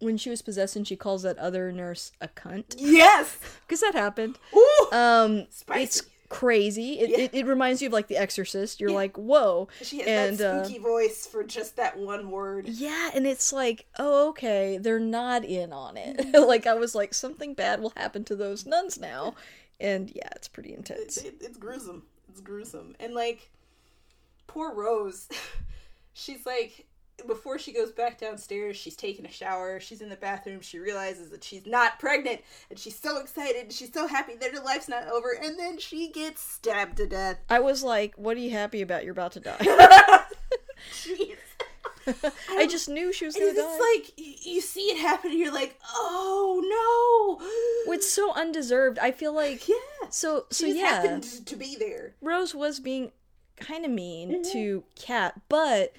Speaker 1: When she was possessed and she calls that other nurse a cunt,
Speaker 2: Yes. [laughs]
Speaker 1: because that happened.
Speaker 2: Ooh.
Speaker 1: Um,
Speaker 2: Spicy.
Speaker 1: it's crazy. It,
Speaker 2: Yeah.
Speaker 1: it, it reminds you of like The Exorcist. You're
Speaker 2: Yeah.
Speaker 1: like, whoa.
Speaker 2: she has
Speaker 1: and,
Speaker 2: that
Speaker 1: uh,
Speaker 2: spooky voice for just that one word.
Speaker 1: Yeah, and it's like, oh, okay, they're not in on it.
Speaker 2: Mm-hmm. [laughs]
Speaker 1: like I was like, something bad will happen to those nuns now, [laughs] and yeah, it's pretty intense.
Speaker 2: It, it's gruesome. It's gruesome. And like, poor Rose, [laughs] she's like, before she goes back downstairs, she's taking a shower. She's in the bathroom. She realizes that she's not pregnant, and she's so excited. She's so happy that her life's not over. And then she gets stabbed to death.
Speaker 1: I was like, what are you happy about? You're about to die. [laughs]
Speaker 2: Jeez. [laughs]
Speaker 1: I just knew she was gonna
Speaker 2: it's
Speaker 1: die.
Speaker 2: like you, you see it happen, and you're like, oh no.
Speaker 1: It's so undeserved. I feel like
Speaker 2: yeah.
Speaker 1: so so yeah.
Speaker 2: happened to be there.
Speaker 1: Rose was being kind of mean
Speaker 2: Mm-hmm.
Speaker 1: to Kat, but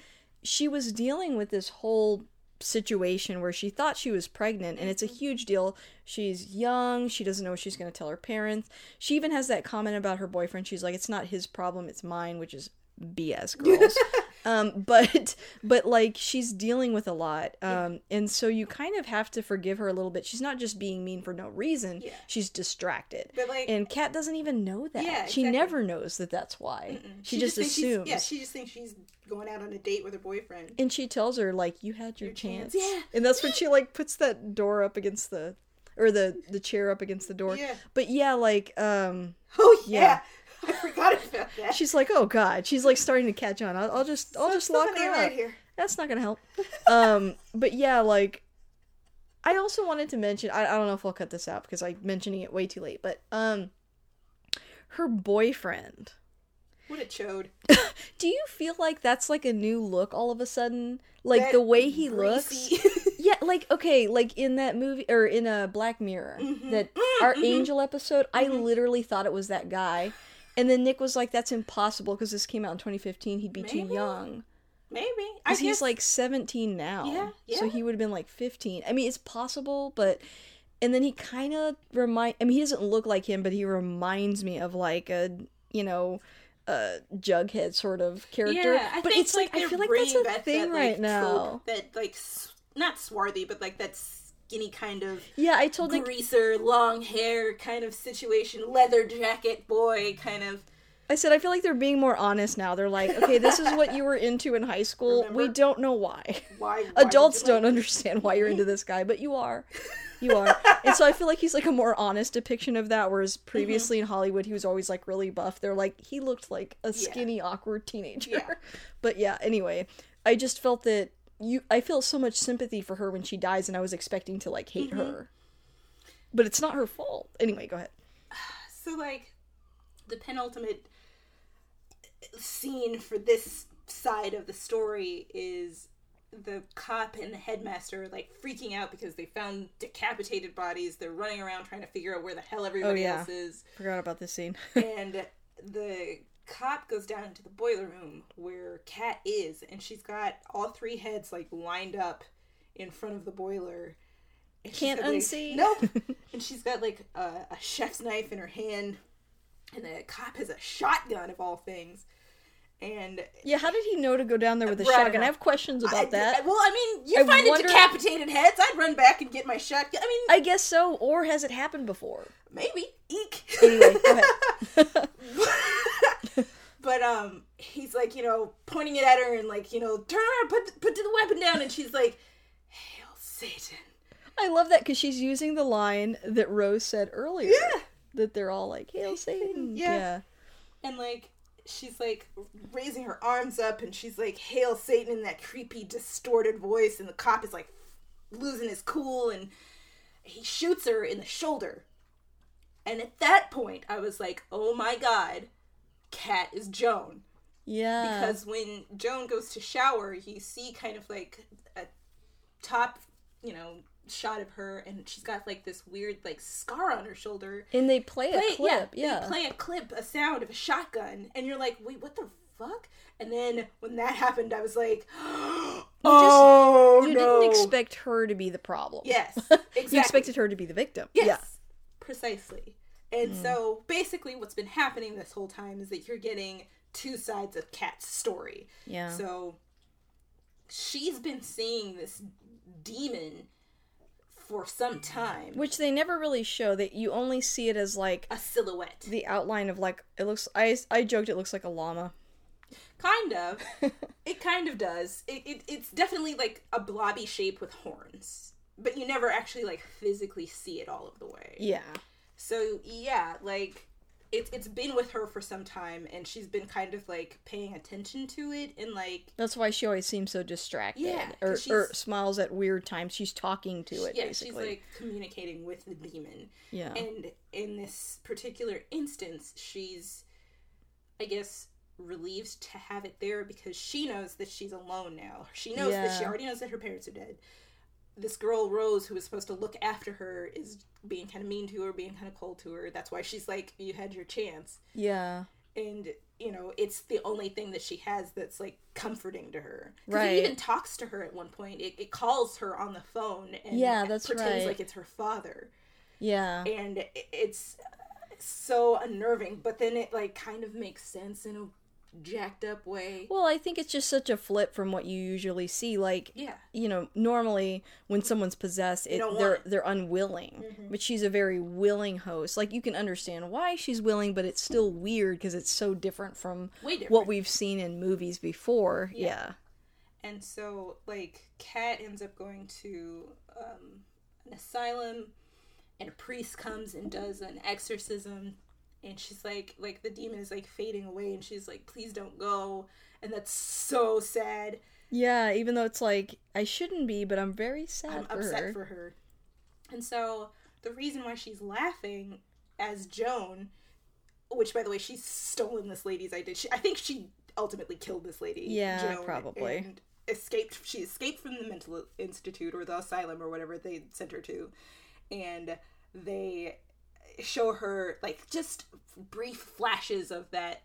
Speaker 1: she was dealing with this whole situation where she thought she was pregnant and it's a
Speaker 2: Mm-hmm.
Speaker 1: huge deal. She's young, she doesn't know what she's going to tell her parents. She even has that comment about her boyfriend. She's like it's not his problem, it's mine, which is BS girls. [laughs] um [laughs] but but like she's dealing with a lot. Um and so you kind of have to forgive her a little bit. She's not just being mean for no reason.
Speaker 2: Yeah.
Speaker 1: She's distracted.
Speaker 2: But like,
Speaker 1: And Kat doesn't even know that.
Speaker 2: Yeah,
Speaker 1: She
Speaker 2: exactly.
Speaker 1: never knows that that's why. She, just,
Speaker 2: thinks she's-
Speaker 1: assumes.
Speaker 2: Yeah, she just thinks she's going out on a date with her boyfriend.
Speaker 1: and she tells her like you had your,
Speaker 2: Your
Speaker 1: chance.
Speaker 2: chance. Yeah.
Speaker 1: And that's when she like puts that door up against the or the the chair up against the door.
Speaker 2: Yeah.
Speaker 1: But yeah, like um
Speaker 2: Oh yeah,
Speaker 1: Yeah. [laughs]
Speaker 2: I forgot about that.
Speaker 1: she's like, "Oh god." She's like starting to catch on. I'll, I'll just I'll just lock her up.
Speaker 2: here.
Speaker 1: That's not going to help. um [laughs] but yeah, like I also wanted to mention I, I don't know if I'll cut this out because I'm mentioning it way too late, but um her boyfriend
Speaker 2: What a chode. [laughs]
Speaker 1: Do you feel like that's like a new look all of a sudden? Like
Speaker 2: That
Speaker 1: the way he looks? Yeah, like okay, like in that movie or in a Black Mirror,
Speaker 2: Mm-hmm.
Speaker 1: that Arkangel episode, I literally thought it was that guy. And then Nick was like, "That's impossible because this came out in 2015. He'd be too young
Speaker 2: Maybe.
Speaker 1: Because he's
Speaker 2: guess-
Speaker 1: like 17 now.
Speaker 2: Yeah,
Speaker 1: So he would have been like 15. I mean, it's possible, but and then he kind of remind. I mean, he doesn't look like him, but he reminds me of like a you know. a Jughead sort of character,
Speaker 2: Yeah, I
Speaker 1: but
Speaker 2: think
Speaker 1: it's like, I
Speaker 2: they're
Speaker 1: feel like that's a thing
Speaker 2: that,
Speaker 1: right
Speaker 2: like,
Speaker 1: now.
Speaker 2: that like s- not swarthy, but like that skinny kind of
Speaker 1: Yeah, I told
Speaker 2: greaser, long hair kind of situation, leather jacket boy kind of.
Speaker 1: I said I feel like they're being more honest now. They're like, okay, this is what you were into in high school. We don't know why.
Speaker 2: Why? why
Speaker 1: Adults don't understand why you're into this guy, but you are. You are. [laughs] and so I feel like he's like a more honest depiction of that, whereas
Speaker 2: Mm-hmm.
Speaker 1: previously in Hollywood he was always like really buff. They're like he looked like a skinny, awkward teenager.
Speaker 2: Yeah. [laughs]
Speaker 1: But yeah, anyway. I just felt that you I feel so much sympathy for her when she dies and I was expecting to like hate
Speaker 2: Mm-hmm.
Speaker 1: her. But it's not her fault. Anyway, go ahead. [sighs]
Speaker 2: So like, the penultimate scene for this side of the story is the cop and the headmaster like freaking out because they found decapitated bodies. They're running around trying to figure out where the hell everybody
Speaker 1: yeah.
Speaker 2: else is.
Speaker 1: Forgot about this scene. [laughs]
Speaker 2: and the cop goes down into the boiler room where Kat is, and she's got all three heads like lined up in front of the boiler. And
Speaker 1: Can't
Speaker 2: got, like-
Speaker 1: unsee. [laughs]
Speaker 2: Nope. [laughs] and she's got like a, a chef's knife in her hand, and the cop has a shotgun of all things. And
Speaker 1: yeah, how did he know to go down there with a
Speaker 2: Right,
Speaker 1: shotgun? I have questions about
Speaker 2: I-
Speaker 1: that.
Speaker 2: well, I mean, you
Speaker 1: I
Speaker 2: find
Speaker 1: wonder-
Speaker 2: decapitated heads. I'd run back and get my shotgun. I mean,
Speaker 1: I guess so, or has it happened before?
Speaker 2: maybe. Eek.
Speaker 1: Anyway, go ahead. [laughs]
Speaker 2: but um he's like you know pointing it at her and like you know turn around put put the weapon down and she's like hail satan
Speaker 1: I love that because she's using the line that Rose said earlier.
Speaker 2: Yeah.
Speaker 1: That they're all like, Hail Satan. [laughs]
Speaker 2: Yeah.
Speaker 1: yeah.
Speaker 2: and like she's like raising her arms up and she's like hail satan in that creepy distorted voice and the cop is like losing his cool and he shoots her in the shoulder and at that point i was like oh my god kat is joan
Speaker 1: Yeah.
Speaker 2: because when Joan goes to shower, you see kind of like a top, you know, shot of her, and she's got like this weird like scar on her shoulder.
Speaker 1: and they play a clip. Yeah.
Speaker 2: they play a clip, a sound of a shotgun, and you're like, wait, what the fuck? And then when that happened, I was like, [gasps] oh
Speaker 1: you
Speaker 2: no!
Speaker 1: didn't expect her to be the problem.
Speaker 2: Yes, exactly. [laughs]
Speaker 1: You expected her to be the victim.
Speaker 2: Yes,
Speaker 1: Yeah.
Speaker 2: precisely. And so basically, what's been happening this whole time is that you're getting two sides of Kat's story.
Speaker 1: Yeah.
Speaker 2: So she's been seeing this demon for some time.
Speaker 1: Which they never really show. That you only see it as like
Speaker 2: A silhouette.
Speaker 1: the outline of like it looks. I I joked it looks like a llama.
Speaker 2: Kind of. [laughs] it kind of does. It, it it's definitely like a blobby shape with horns. But you never actually like physically see it all of the way.
Speaker 1: Yeah.
Speaker 2: So yeah, like it's it's been with her for some time and she's been kind of like paying attention to it and like
Speaker 1: That's why she always seems so distracted.
Speaker 2: Yeah,
Speaker 1: Or, or smiles at weird times. She's talking to it,
Speaker 2: yeah,
Speaker 1: basically.
Speaker 2: she's like communicating with the demon.
Speaker 1: yeah.
Speaker 2: And in this particular instance, she's, I guess, relieved to have it there because she knows that she's alone now. She knows that she already knows that her parents are dead. This girl, Rose, who was supposed to look after her, is being kind of mean to her, being kind of cold to her. That's why she's like, You had your chance.
Speaker 1: yeah.
Speaker 2: And, you know, it's the only thing that she has that's like comforting to her.
Speaker 1: Right.
Speaker 2: It even talks to her at one point. It, it calls her on the phone and
Speaker 1: Yeah, that's
Speaker 2: pretends
Speaker 1: right.
Speaker 2: like it's her father
Speaker 1: Yeah.
Speaker 2: and it- it's so unnerving but then it like kind of makes sense in a jacked up way
Speaker 1: Well, I think it's just such a flip from what you usually see. Like,
Speaker 2: yeah
Speaker 1: you know, normally when someone's possessed, it, they're
Speaker 2: it.
Speaker 1: they're unwilling. But she's a very willing host. Like you can understand why she's willing, but it's still weird because it's so different from
Speaker 2: different
Speaker 1: what we've seen in movies before. Yeah.
Speaker 2: and so like kat ends up going to um, an asylum and a priest comes and does an exorcism and she's like like the demon is like fading away and she's like please don't go and that's so sad
Speaker 1: Yeah, even though it's like I shouldn't be, but I'm very sad
Speaker 2: I'm
Speaker 1: for
Speaker 2: upset
Speaker 1: her.
Speaker 2: for her. And so the reason why she's laughing as Joan, which by the way, she's stolen this lady's identity. She, I think she ultimately killed this lady.
Speaker 1: Yeah, probably.
Speaker 2: And escaped. She escaped from the mental institute or the asylum or whatever they sent her to, and they show her like just brief flashes of that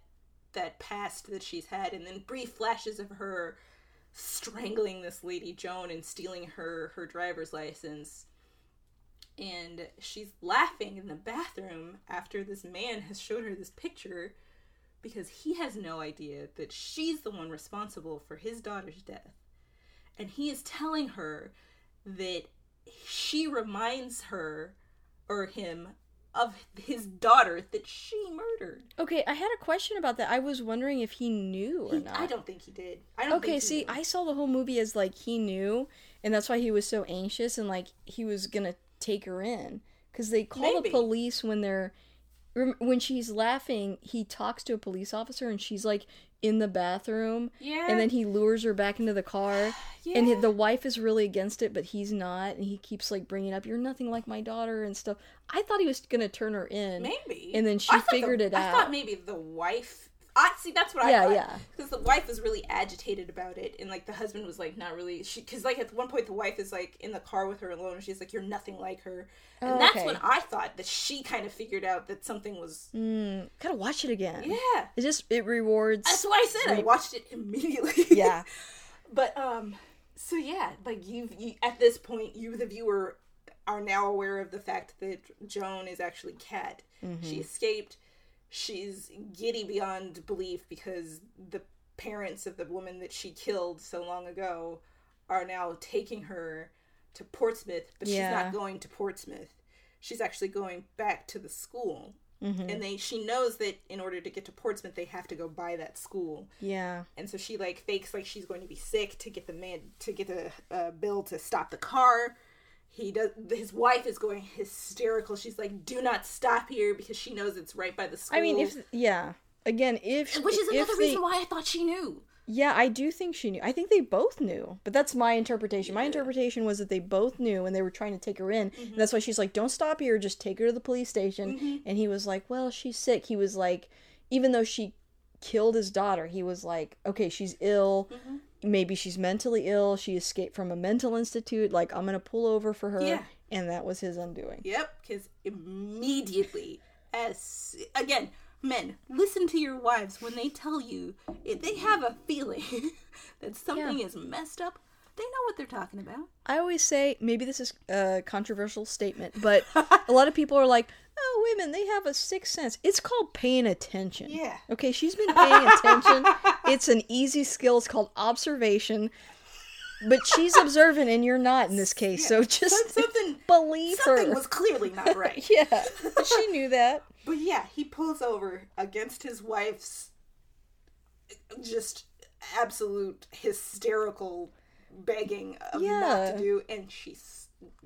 Speaker 2: that past that she's had and then brief flashes of her strangling this lady Joan and stealing her her driver's license. And she's laughing in the bathroom after this man has showed her this picture because he has no idea that she's the one responsible for his daughter's death. And he is telling her that she reminds her or him of his daughter that she murdered.
Speaker 1: Okay, I had a question about that. I was wondering if he knew or
Speaker 2: He-
Speaker 1: not.
Speaker 2: I don't think he did. I don't
Speaker 1: Okay,
Speaker 2: think
Speaker 1: see,
Speaker 2: knew.
Speaker 1: I saw the whole movie as like he knew, and that's why he was so anxious and like he was gonna take her in because they call
Speaker 2: Maybe.
Speaker 1: the police when they're when she's laughing, he talks to a police officer and she's like in the bathroom.
Speaker 2: Yeah.
Speaker 1: And then he lures her back into the car. [gasps] And
Speaker 2: Yeah.
Speaker 1: hi- the wife is really against it, but he's not. And he keeps like bringing up, "You're nothing like my daughter" and stuff. I thought he was gonna turn her in.
Speaker 2: Maybe.
Speaker 1: And then she
Speaker 2: thought the-
Speaker 1: figured it out.
Speaker 2: I thought maybe the wife. I see. That's what I
Speaker 1: Yeah,
Speaker 2: thought.
Speaker 1: yeah.
Speaker 2: Because the wife was really agitated about it, and like the husband was like not really. She because like at one point the wife is like in the car with her alone, and she's like, "You're nothing like her," and
Speaker 1: Oh,
Speaker 2: that's
Speaker 1: okay.
Speaker 2: when I thought that she kind of figured out that something was.
Speaker 1: Mm, gotta watch it again.
Speaker 2: Yeah.
Speaker 1: It just it rewards.
Speaker 2: That's why I said I watched it immediately. [laughs]
Speaker 1: Yeah. [laughs]
Speaker 2: but um, so yeah, like you've you at this point, you the viewer are now aware of the fact that Joan is actually Kat.
Speaker 1: Mm-hmm.
Speaker 2: She escaped. She's giddy beyond belief because the parents of the woman that she killed so long ago are now taking her to Portsmouth, but she's not going to Portsmouth. She's actually going back to the school.
Speaker 1: Mm-hmm.
Speaker 2: And they she knows that in order to get to Portsmouth they have to go by that school
Speaker 1: Yeah.
Speaker 2: and so she like fakes like she's going to be sick to get the man to get the uh, bill to stop the car he does his wife is going hysterical she's like do not stop here because she knows it's right by the school
Speaker 1: I mean, if yeah, again, if
Speaker 2: which is another
Speaker 1: they-
Speaker 2: reason why i thought she knew
Speaker 1: Yeah, I do think she knew. I think they both knew, but that's my interpretation. My interpretation was that they both knew and they were trying to take her in. And mm-hmm. that's why she's like, "Don't stop here, just take her to the police station." Mm-hmm. And he was like, "Well, she's sick." He was like, even though she killed his daughter, he was like, "Okay, she's ill. Mm-hmm. Maybe she's mentally ill. She escaped from a mental institute. Like, I'm gonna pull over for her."
Speaker 2: Yeah.
Speaker 1: And that was his undoing.
Speaker 2: yep because immediately as again men listen to your wives when they tell you if they have a feeling [laughs] that something is messed up they know what they're talking about
Speaker 1: I always say, maybe this is a controversial statement, but a lot of people are like, oh, women, they have a sixth sense. It's called paying attention.
Speaker 2: Yeah.
Speaker 1: Okay, she's been paying attention. [laughs] it's an easy skill. It's called observation. But she's observant and you're not in this case. So just
Speaker 2: something
Speaker 1: believe
Speaker 2: something
Speaker 1: her.
Speaker 2: was clearly not [laughs] right
Speaker 1: yeah, she knew [laughs] that.
Speaker 2: But yeah, he pulls over against his wife's just absolute hysterical begging of not
Speaker 1: Yeah.
Speaker 2: to do, and she's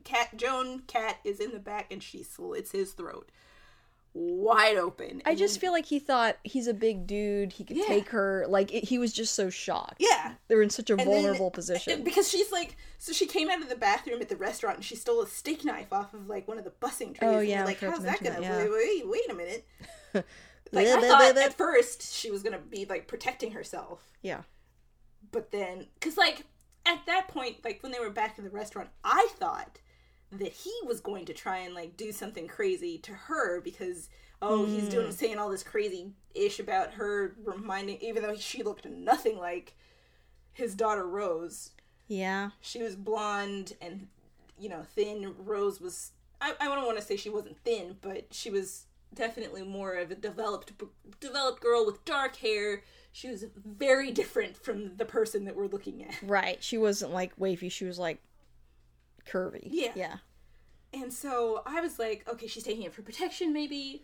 Speaker 2: kat Joan Kat is in the back and she slits his throat wide open.
Speaker 1: I just feel like he thought he's a big dude. He could
Speaker 2: Yeah.
Speaker 1: take her. Like, it, he was just so shocked.
Speaker 2: yeah.
Speaker 1: They were in such a
Speaker 2: And then-
Speaker 1: vulnerable position. [laughs]
Speaker 2: Because she's like, so she came out of the bathroom at the restaurant and she stole a steak knife off of like one of the busing trays.
Speaker 1: Oh, yeah,
Speaker 2: like, how's that gonna?
Speaker 1: yeah.
Speaker 2: Wait, wait a minute. [laughs] Like I thought at first she was gonna be like protecting herself,
Speaker 1: yeah.
Speaker 2: but then because like at that point, like when they were back in the restaurant, I thought that he was going to try and like do something crazy to her because oh he's doing hmm. saying all this crazy ish about her reminding even though she looked nothing like his daughter Rose.
Speaker 1: Yeah.
Speaker 2: she was blonde and you know thin. Rose was i, I don't want to say she wasn't thin but she was definitely more of a developed developed girl with dark hair she was very different from the person that we're looking at
Speaker 1: Right. She wasn't like wavy. She was like curvy.
Speaker 2: Yeah.
Speaker 1: Yeah.
Speaker 2: and so i was like okay she's taking it for protection maybe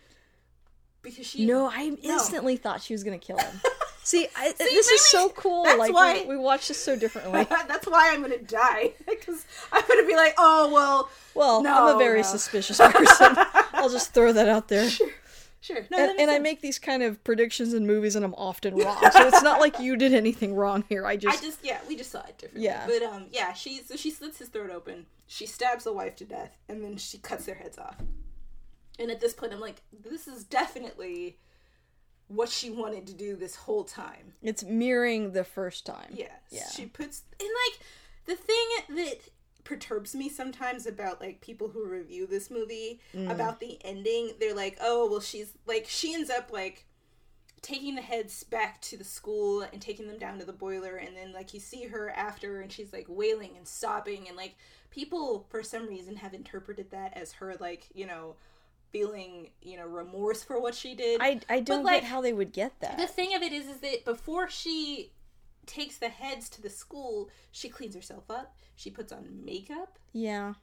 Speaker 2: because she
Speaker 1: No, I instantly thought she was gonna kill him. [laughs] See, I, this is so cool.
Speaker 2: that's
Speaker 1: like
Speaker 2: why-
Speaker 1: we, we watch this so differently. [laughs]
Speaker 2: that's why i'm gonna die [laughs] because i'm gonna be like oh well
Speaker 1: Well, I'm a very
Speaker 2: no.
Speaker 1: suspicious person. I'll just throw that out there.
Speaker 2: sure no,
Speaker 1: And, and I make these kind of predictions in movies, and I'm often wrong. So it's not like you did anything wrong here. I just,
Speaker 2: I
Speaker 1: just,
Speaker 2: just yeah, we just saw it differently.
Speaker 1: Yeah.
Speaker 2: But um yeah, she so she slits his throat open, she stabs the wife to death, and then she cuts their heads off. And at this point I'm like, this is definitely what she wanted to do this whole time.
Speaker 1: it's mirroring the first time.
Speaker 2: Yes.
Speaker 1: Yeah.
Speaker 2: She puts and like the thing that perturbs me sometimes about like people who review this movie
Speaker 1: Mm.
Speaker 2: about the ending, they're like, "Oh, well she's like she ends up like taking the heads back to the school and taking them down to the boiler and then like you see her after and she's like wailing and sobbing and like people for some reason have interpreted that as her like, you know, feeling, you know, remorse for what she did.
Speaker 1: I, I don't
Speaker 2: like,
Speaker 1: get how they would get that.
Speaker 2: The thing of it is, is that before she takes the heads to the school, she cleans herself up. She puts on makeup,
Speaker 1: yeah.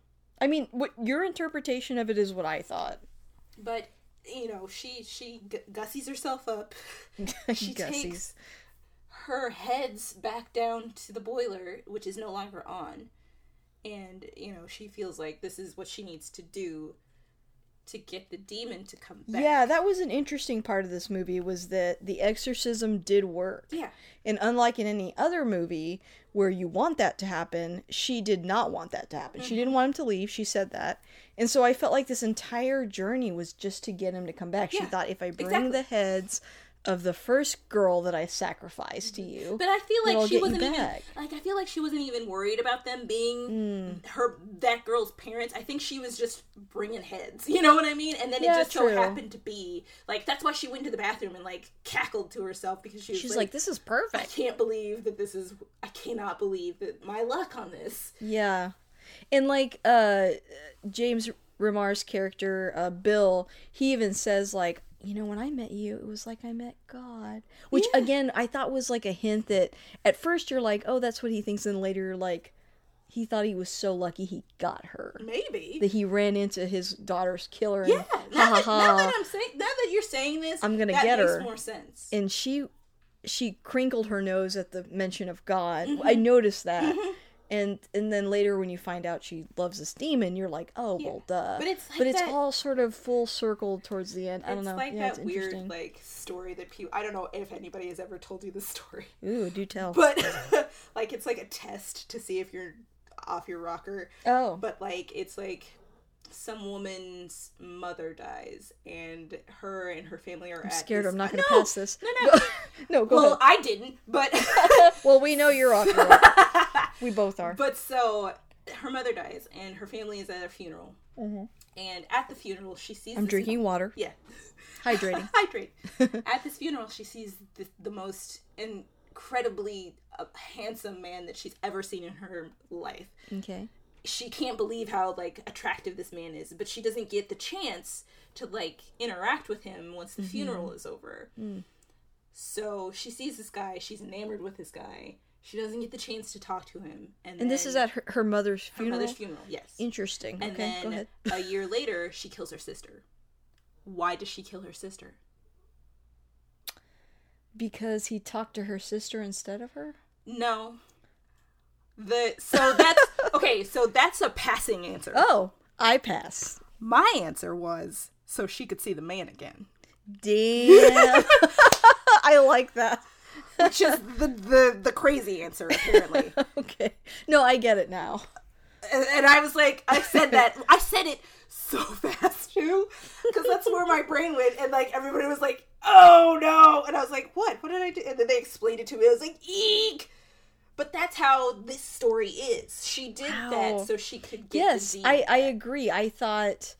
Speaker 1: I mean, what your interpretation of it is what I thought.
Speaker 2: but you know, she she g- gussies herself up. [laughs] She
Speaker 1: Gussies.
Speaker 2: takes her heads back down to the boiler, which is no longer on, and you know she feels like this is what she needs to do. To get the demon to come back.
Speaker 1: Yeah, that was an interesting part of this movie was that the exorcism did work.
Speaker 2: Yeah.
Speaker 1: And unlike in any other movie where you want that to happen, she did not want that to happen. She
Speaker 2: Mm-hmm.
Speaker 1: didn't want him to leave. She said that. And so I felt like this entire journey was just to get him to come back. She thought if I bring
Speaker 2: exactly.
Speaker 1: the heads of the first girl that I sacrificed to you,
Speaker 2: But I feel like she wasn't even
Speaker 1: back.
Speaker 2: like I feel like she wasn't even worried about them being
Speaker 1: Mm.
Speaker 2: her that girl's parents. I think she was just bringing heads. [laughs] You know what I mean? And then
Speaker 1: Yeah,
Speaker 2: it just
Speaker 1: true.
Speaker 2: so happened to be like that's why she went to the bathroom and like cackled to herself because she was
Speaker 1: she's
Speaker 2: like,
Speaker 1: like, this is perfect.
Speaker 2: I can't believe that this is I cannot believe that my luck on this.
Speaker 1: Yeah. And like uh James Remar's character, uh Bill, he even says like, you know, when I met you, it was like I met God. Which
Speaker 2: Yeah.
Speaker 1: again, I thought was like a hint that at first you're like, oh, that's what he thinks, and later you're like, he thought he was so lucky he got her.
Speaker 2: Maybe.
Speaker 1: That he ran into his daughter's killer and
Speaker 2: yeah. Now,
Speaker 1: ha
Speaker 2: that, now that. I'm saying now that you're saying this,
Speaker 1: I'm gonna
Speaker 2: that
Speaker 1: get
Speaker 2: makes
Speaker 1: her.
Speaker 2: more sense.
Speaker 1: And she she crinkled her nose at the mention of God. I
Speaker 2: Mm-hmm.
Speaker 1: noticed that. And and then later when you find out she loves this demon, you're like, oh well, duh.
Speaker 2: But it's like
Speaker 1: but it's
Speaker 2: that-
Speaker 1: all sort of full circle towards the end. I don't know.
Speaker 2: like
Speaker 1: yeah,
Speaker 2: that
Speaker 1: it's
Speaker 2: weird like story that people I don't know if anybody has ever told you this story.
Speaker 1: Ooh, do tell.
Speaker 2: But [laughs] like it's like a test to see if you're off your rocker.
Speaker 1: oh,
Speaker 2: But like it's like some woman's mother dies and her and her family are
Speaker 1: I'm
Speaker 2: at
Speaker 1: scared.
Speaker 2: this-
Speaker 1: I'm not [laughs] going to
Speaker 2: No!
Speaker 1: pass this.
Speaker 2: No, no. [laughs]
Speaker 1: no, go
Speaker 2: well,
Speaker 1: ahead.
Speaker 2: I didn't, but
Speaker 1: well, we know you're off. your rocker. We both are.
Speaker 2: but so her mother dies and her family is at a funeral. And at the funeral, she sees.
Speaker 1: Mm-hmm. I'm drinking water,
Speaker 2: Yeah,
Speaker 1: hydrating. [laughs]
Speaker 2: hydrate. [laughs] At this funeral, she sees the, the most incredibly uh, handsome man that she's ever seen in her life.
Speaker 1: Okay.
Speaker 2: She can't believe how like attractive this man is, but she doesn't get the chance to like interact with him once the funeral is over. So she sees this guy, she's enamored with this guy. She doesn't get the chance to talk to him, and,
Speaker 1: And this is at her, her mother's
Speaker 2: her
Speaker 1: funeral.
Speaker 2: mother's funeral. Yes,
Speaker 1: Interesting.
Speaker 2: and
Speaker 1: okay, go
Speaker 2: then
Speaker 1: ahead.
Speaker 2: a year later, she kills her sister. Why does she kill her sister?
Speaker 1: Because he talked to her sister instead of her.
Speaker 2: No. The so that's [laughs] okay, so that's a passing answer.
Speaker 1: Oh, I pass.
Speaker 2: My answer was so she could see the man again.
Speaker 1: Damn. [laughs] I like that.
Speaker 2: Which is the the, the crazy answer apparently. [laughs]
Speaker 1: Okay. No, I get it now.
Speaker 2: and, and I was like I said that I said it so [laughs] fast too because that's where my brain went and like everybody was like, "Oh no." And I was like, "What? What did I do?" And then they explained it to me. I was like, "Eek." But that's how this story is. She did
Speaker 1: Wow.
Speaker 2: that so she could get
Speaker 1: yes, I I agree. I thought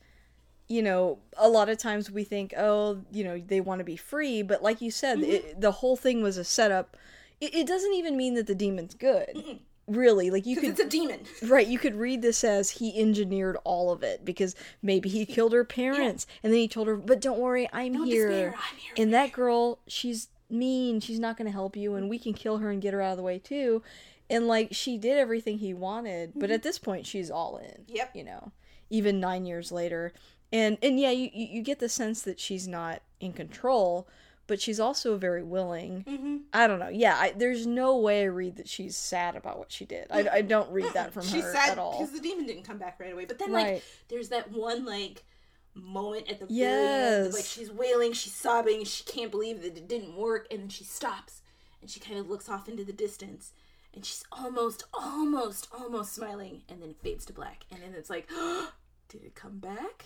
Speaker 1: you know, a lot of times we think, oh, you know, they want to be free, but like you said,
Speaker 2: Mm-hmm.
Speaker 1: it, the whole thing was a setup. It, it doesn't even mean that the demon's good. Really, like you could
Speaker 2: it's a demon. [laughs]
Speaker 1: Right, you could read this as he engineered all of it because maybe he killed her parents and then he told her, "But don't worry, I'm
Speaker 2: Don't
Speaker 1: here."
Speaker 2: despair, I'm here
Speaker 1: and that girl, she's mean. She's not going to help you and we can kill her and get her out of the way too. And like she did everything he wanted, but at this point she's all in.
Speaker 2: Mm-hmm. Yep.
Speaker 1: You know, even 9 years later. And and yeah, you you get the sense that she's not in control, but she's also very willing.
Speaker 2: Mm-hmm.
Speaker 1: I don't know. Yeah, I, there's no way I read that she's sad about what she did. I, I don't read that from
Speaker 2: She's
Speaker 1: her
Speaker 2: sad
Speaker 1: at all.
Speaker 2: because the demon didn't come back right away. But then,
Speaker 1: Right.
Speaker 2: like, there's that one like moment at the very
Speaker 1: Yes.
Speaker 2: end, like she's wailing, she's sobbing, she can't believe that it didn't work, and then she stops and she kind of looks off into the distance, and she's almost, almost, almost smiling, and then it fades to black, and then it's like, [gasps] did it come back?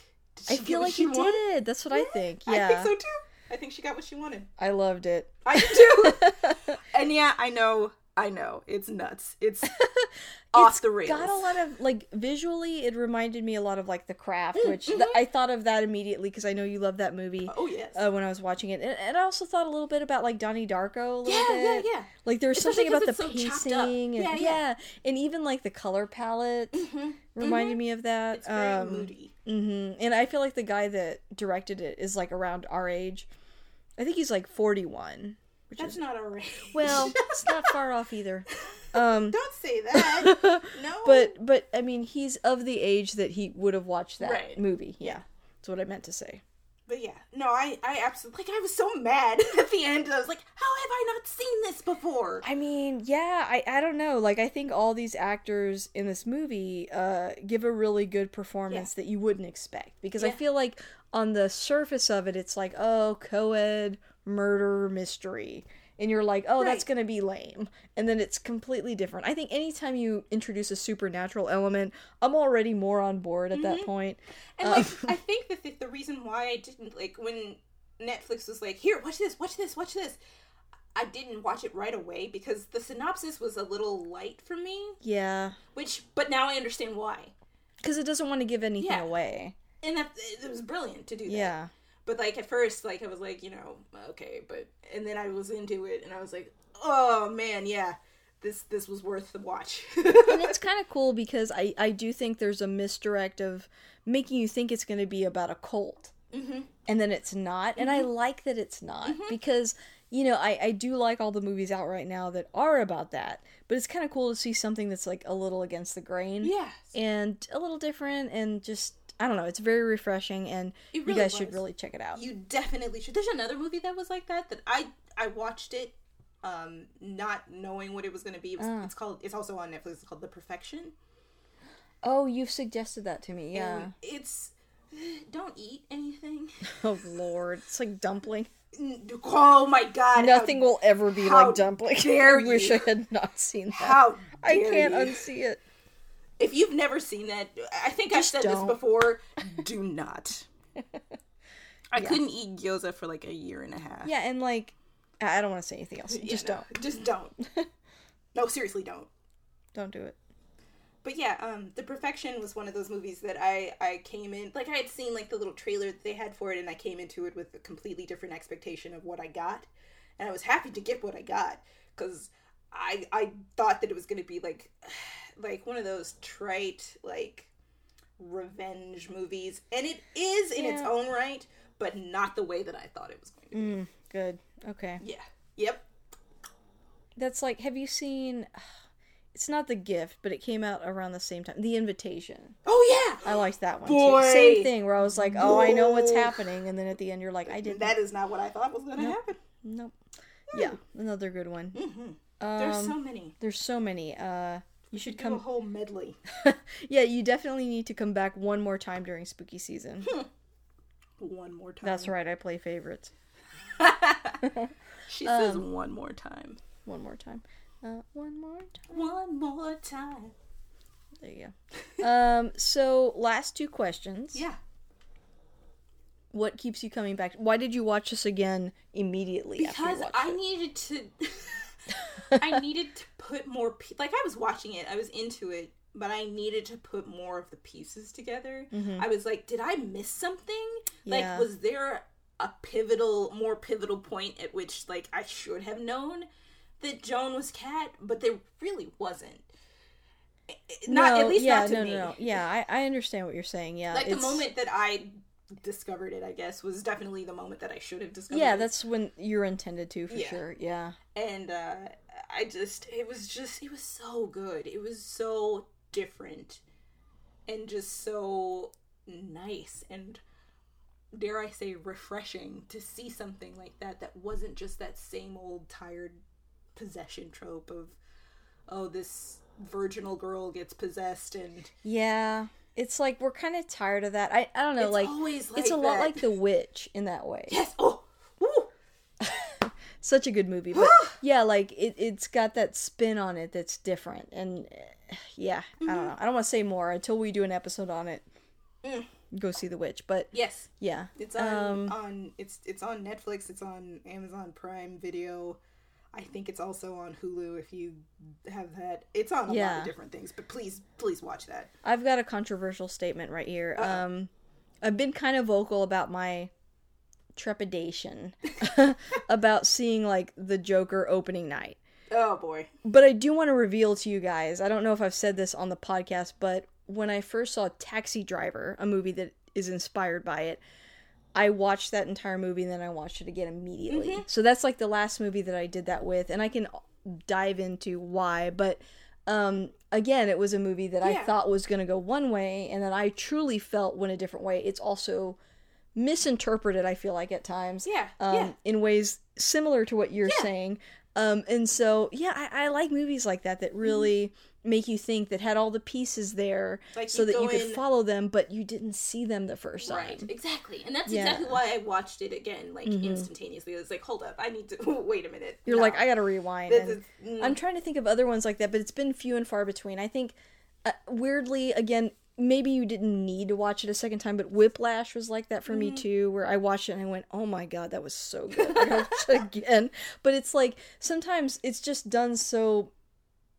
Speaker 1: I feel like
Speaker 2: she
Speaker 1: it
Speaker 2: wanted?
Speaker 1: did. That's what I think. Yeah,
Speaker 2: I think so too. I think she got what she wanted.
Speaker 1: I loved it.
Speaker 2: I do. [laughs] and yeah, I know, I know, it's nuts. It's [laughs] off
Speaker 1: It's
Speaker 2: the rails.
Speaker 1: Got a lot of like visually. It reminded me a lot of like The Craft,
Speaker 2: Mm,
Speaker 1: which th- I thought of that immediately because I know you love that movie.
Speaker 2: oh yes.
Speaker 1: Uh, when I was watching it, and, and I also thought a little bit about like Donnie Darko a little
Speaker 2: yeah, yeah,
Speaker 1: bit.
Speaker 2: yeah.
Speaker 1: Like there was
Speaker 2: Especially
Speaker 1: something about the
Speaker 2: so
Speaker 1: pacing, and
Speaker 2: Yeah,
Speaker 1: yeah,
Speaker 2: yeah.
Speaker 1: and even like the color palette
Speaker 2: Mhm.
Speaker 1: reminded me of that.
Speaker 2: It's very
Speaker 1: um,
Speaker 2: moody.
Speaker 1: Hmm And I feel like the guy that directed it is like around our age. I think he's like forty-one, which
Speaker 2: That's
Speaker 1: is
Speaker 2: not our range. [laughs]
Speaker 1: well, it's not far off either. [laughs] Um,
Speaker 2: don't say [laughs] that. No.
Speaker 1: but but I mean, he's of the age that he would have watched that
Speaker 2: Right.
Speaker 1: movie. Yeah, that's what I meant to say.
Speaker 2: But yeah, no, I I absolutely like I was so mad [laughs] at the end. I was like, how have I not seen this before?
Speaker 1: I mean, yeah, I, I don't know. Like, I think all these actors in this movie uh, give a really good performance that you wouldn't expect. Because I feel like on the surface of it, it's like, oh, co ed murder mystery. And you're like, oh, that's going to be lame. And then it's completely different. I think anytime you introduce a supernatural element, I'm already more on board at that point.
Speaker 2: And
Speaker 1: Um,
Speaker 2: like, [laughs] I think that the, the reason why I didn't like when Netflix was like, "Here, watch this, watch this, watch this," I didn't watch it right away because the synopsis was a little light for me.
Speaker 1: Yeah.
Speaker 2: Which, but now I understand why,
Speaker 1: Because it doesn't want to give anything
Speaker 2: Yeah.
Speaker 1: away.
Speaker 2: and that it was brilliant to do that.
Speaker 1: Yeah.
Speaker 2: But like at first, like I was like, you know, okay, but and then I was into it, and I was like, oh man, yeah, this this was worth the watch.
Speaker 1: and [laughs] it's kind of cool because I, I do think there's a misdirect of making you think it's going to be about a cult
Speaker 2: Mhm.
Speaker 1: and then it's not and i like that it's not because you know I, I do like all the movies out right now that are about that but it's kind of cool to see something that's like a little against the grain
Speaker 2: yes,
Speaker 1: and a little different and just i don't know it's very refreshing and
Speaker 2: It
Speaker 1: you
Speaker 2: really
Speaker 1: guys should really check it out
Speaker 2: you definitely should. There's another movie that was like that that I I watched it, um, not knowing what it was going to be. It was,
Speaker 1: Ah.
Speaker 2: It's called. It's also on Netflix. It's called The Perfection.
Speaker 1: oh you've suggested that to me yeah
Speaker 2: And it's [sighs] don't eat anything. [laughs]
Speaker 1: oh lord it's like dumpling
Speaker 2: Oh my god!
Speaker 1: nothing will ever be
Speaker 2: how
Speaker 1: like dumpling [laughs] i wish i had not seen that
Speaker 2: How
Speaker 1: I can't
Speaker 2: you.
Speaker 1: unsee it.
Speaker 2: If you've never seen that, I think I've said
Speaker 1: don't.
Speaker 2: this before. do not. [laughs] I couldn't eat gyoza for like a year and a half.
Speaker 1: Yeah, and like, I I don't want to say anything else. [laughs]
Speaker 2: Yeah,
Speaker 1: Just
Speaker 2: no,
Speaker 1: don't.
Speaker 2: Just don't. [laughs] no, seriously, don't.
Speaker 1: Don't do it.
Speaker 2: But yeah, um, The Perfection was one of those movies that I I came in like I had seen like the little trailer that they had for it, and I came into it with a completely different expectation of what I got, and I was happy to get what I got because I I thought that it was gonna be like like one of those trite like revenge movies, and it is in its own right, but not the way that I thought it was going to. be.
Speaker 1: Mm, good. Okay.
Speaker 2: Yeah. Yep.
Speaker 1: That's like, have you seen? [sighs] It's not the gift, but it came out around the same time. The Invitation.
Speaker 2: Oh yeah.
Speaker 1: I liked that one
Speaker 2: Boy.
Speaker 1: too. Same thing, where I was like, oh, I know what's happening, and then at the end, you're like, I didn't.
Speaker 2: That is not what I thought was going to
Speaker 1: Nope.
Speaker 2: happen.
Speaker 1: Nope. Yeah, another good one.
Speaker 2: hmm
Speaker 1: Um,
Speaker 2: There's so many.
Speaker 1: there's so many. Uh, you should
Speaker 2: Do a
Speaker 1: come.
Speaker 2: whole medley. [laughs]
Speaker 1: yeah, you definitely need to come back one more time during spooky season.
Speaker 2: One more time.
Speaker 1: That's right. I play favorites. [laughs] [laughs]
Speaker 2: She says
Speaker 1: Um,
Speaker 2: one more time.
Speaker 1: One more time. Uh, one more time.
Speaker 2: One more time.
Speaker 1: There you go. um, so last two questions.
Speaker 2: Yeah.
Speaker 1: What keeps you coming back? Why did you watch this again immediately after
Speaker 2: Because I needed to. [laughs] I needed to put more. Pe- like I was watching it, I was into it, but I needed to put more of the pieces together. I was like, did I miss something?
Speaker 1: Mm-hmm. Yeah.
Speaker 2: Like, was there a pivotal, more pivotal point at which like I should have known that Joan was Kat, but there really wasn't. I- I- Not
Speaker 1: No,
Speaker 2: at least
Speaker 1: yeah,
Speaker 2: not to
Speaker 1: no,
Speaker 2: me.
Speaker 1: no, no. Yeah, I, I understand what you're saying. Yeah,
Speaker 2: like the moment that I discovered it, I guess, was definitely the moment that I should have discovered
Speaker 1: Yeah,
Speaker 2: it.
Speaker 1: that's when you're intended to for
Speaker 2: Yeah.
Speaker 1: sure. Yeah.
Speaker 2: and uh I just it was just it was so good. It was so different and just so nice and dare I say refreshing to see something like that that wasn't just that same old tired possession trope of oh this virginal girl gets possessed and
Speaker 1: Yeah. It's like we're kind of tired of that. I, I don't know,
Speaker 2: it's
Speaker 1: like
Speaker 2: always like
Speaker 1: it's a lot like The Witch in that way.
Speaker 2: yes oh [laughs]
Speaker 1: Such a good movie, but [gasps] yeah, like it it's got that spin on it that's different and uh, yeah, I don't know. I don't want to say more until we do an episode on it.
Speaker 2: Mm.
Speaker 1: Go see The Witch, but
Speaker 2: yes
Speaker 1: yeah.
Speaker 2: It's on
Speaker 1: Um,
Speaker 2: on it's it's on Netflix. It's on Amazon Prime Video. I think it's also on Hulu if you have that. It's on a lot of different things, but please please watch that.
Speaker 1: I've got a controversial statement right here.
Speaker 2: Uh-oh.
Speaker 1: Um, I've been kind of vocal about my trepidation [laughs] about seeing like the Joker opening night.
Speaker 2: Oh boy.
Speaker 1: But I do want to reveal to you guys, I don't know if I've said this on the podcast, but when I first saw Taxi Driver, a movie that is inspired by it, I watched that entire movie and then I watched it again immediately. So that's like the last movie that I did that with, and I can dive into why, but um again, it was a movie that I thought was going to go one way and then I truly felt went a different way. It's also misinterpreted. I feel like at times,
Speaker 2: Yeah,
Speaker 1: um,
Speaker 2: yeah.
Speaker 1: in ways similar to what you're
Speaker 2: Yeah.
Speaker 1: saying. Um, and so yeah, I, I like movies like that that really make you think that had all the pieces there
Speaker 2: Mm-hmm. Like,
Speaker 1: so that you could
Speaker 2: in-
Speaker 1: follow them, but you didn't see them the first time.
Speaker 2: Right, exactly, and that's
Speaker 1: Yeah.
Speaker 2: exactly why I watched it again, like instantaneously. It was like, hold up, I need to [laughs] wait a minute.
Speaker 1: You're
Speaker 2: No.
Speaker 1: like, I gotta rewind.
Speaker 2: Is- mm.
Speaker 1: I'm trying to think of other ones like that, but it's been few and far between. I think, uh, weirdly, again, maybe you didn't need to watch it a second time, but Whiplash was like that for me too, where I watched it and I went, oh my god, that was so good. I it [laughs] again. But it's like sometimes it's just done so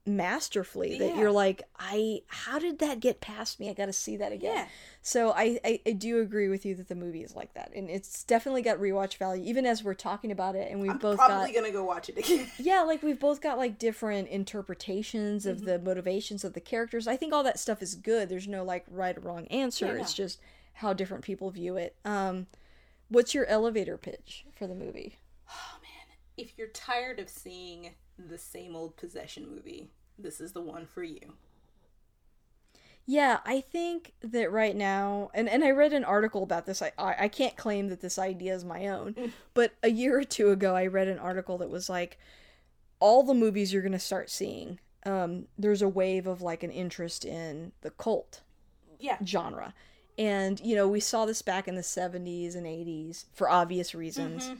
Speaker 1: masterfully that you're like i how did that get past me? I gotta see that again.
Speaker 2: Yeah.
Speaker 1: so I, I i do agree with you that the movie is like that and it's definitely got rewatch value even as we're talking about it and we've
Speaker 2: I'm
Speaker 1: both got
Speaker 2: probably gonna go watch it again. [laughs]
Speaker 1: yeah like we've both got like different interpretations
Speaker 2: Mm-hmm.
Speaker 1: of the motivations of the characters. I think all that stuff is good. There's no like right or wrong answer.
Speaker 2: Yeah,
Speaker 1: it's just how different people view it. Um what's your elevator pitch for the movie? Oh man.
Speaker 2: If you're tired of seeing the same old possession movie, this is the one for you.
Speaker 1: yeah i think that right now and, and i read an article about this I, I i can't claim that this idea is my own [laughs] but a year or two ago i read an article that was like all the movies you're going to start seeing um, there's a wave of like an interest in the cult
Speaker 2: Yeah,
Speaker 1: genre. And, you know, we saw this back in the 70s and 80s for obvious reasons.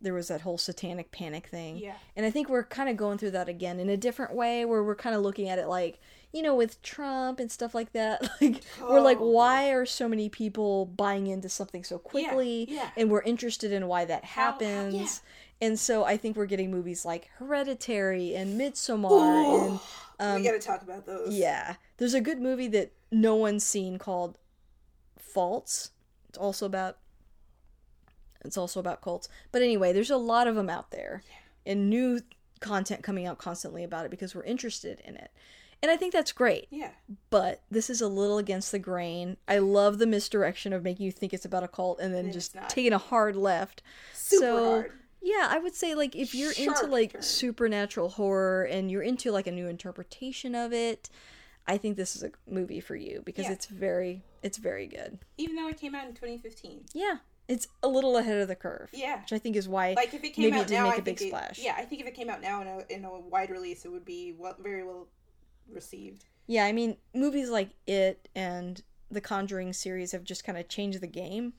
Speaker 1: There was that whole satanic panic thing.
Speaker 2: Yeah.
Speaker 1: And I think we're kind of going through that again in a different way where we're kind of looking at it like, you know, with Trump and stuff like that. [laughs] Like, we're like,
Speaker 2: Oh.
Speaker 1: why are so many people buying into something so quickly?
Speaker 2: yeah.
Speaker 1: And we're interested in why that
Speaker 2: How- how-
Speaker 1: happens.
Speaker 2: yeah.
Speaker 1: And so I think we're getting movies like Hereditary and Midsommar and
Speaker 2: Ooh, we gotta talk about those.
Speaker 1: Um, yeah. There's a good movie that no one's seen called Faults. It's also about it's also about cults. But anyway, there's a lot of them out there. And new content coming out constantly about it because we're interested in it. And I think that's great.
Speaker 2: yeah.
Speaker 1: But this is a little against the grain. I love the misdirection of making you think it's about a cult and then
Speaker 2: And
Speaker 1: just taking a hard left.
Speaker 2: Super
Speaker 1: so,
Speaker 2: hard.
Speaker 1: Yeah, I would say like if you're into like
Speaker 2: turn.
Speaker 1: supernatural horror and you're into like a new interpretation of it, I think this is a movie for you because
Speaker 2: Yeah.
Speaker 1: it's very it's very good.
Speaker 2: Even though it came out in 2015.
Speaker 1: Yeah, it's a little ahead of the curve.
Speaker 2: Yeah.
Speaker 1: which I think is why
Speaker 2: Like if it came
Speaker 1: maybe
Speaker 2: out
Speaker 1: it didn't
Speaker 2: now,
Speaker 1: make
Speaker 2: I
Speaker 1: a big
Speaker 2: it-
Speaker 1: splash.
Speaker 2: yeah, I think if it came out now in a in a wide release, it would be well, very well received.
Speaker 1: Yeah, I mean, movies like It and the Conjuring series have just kind of changed the game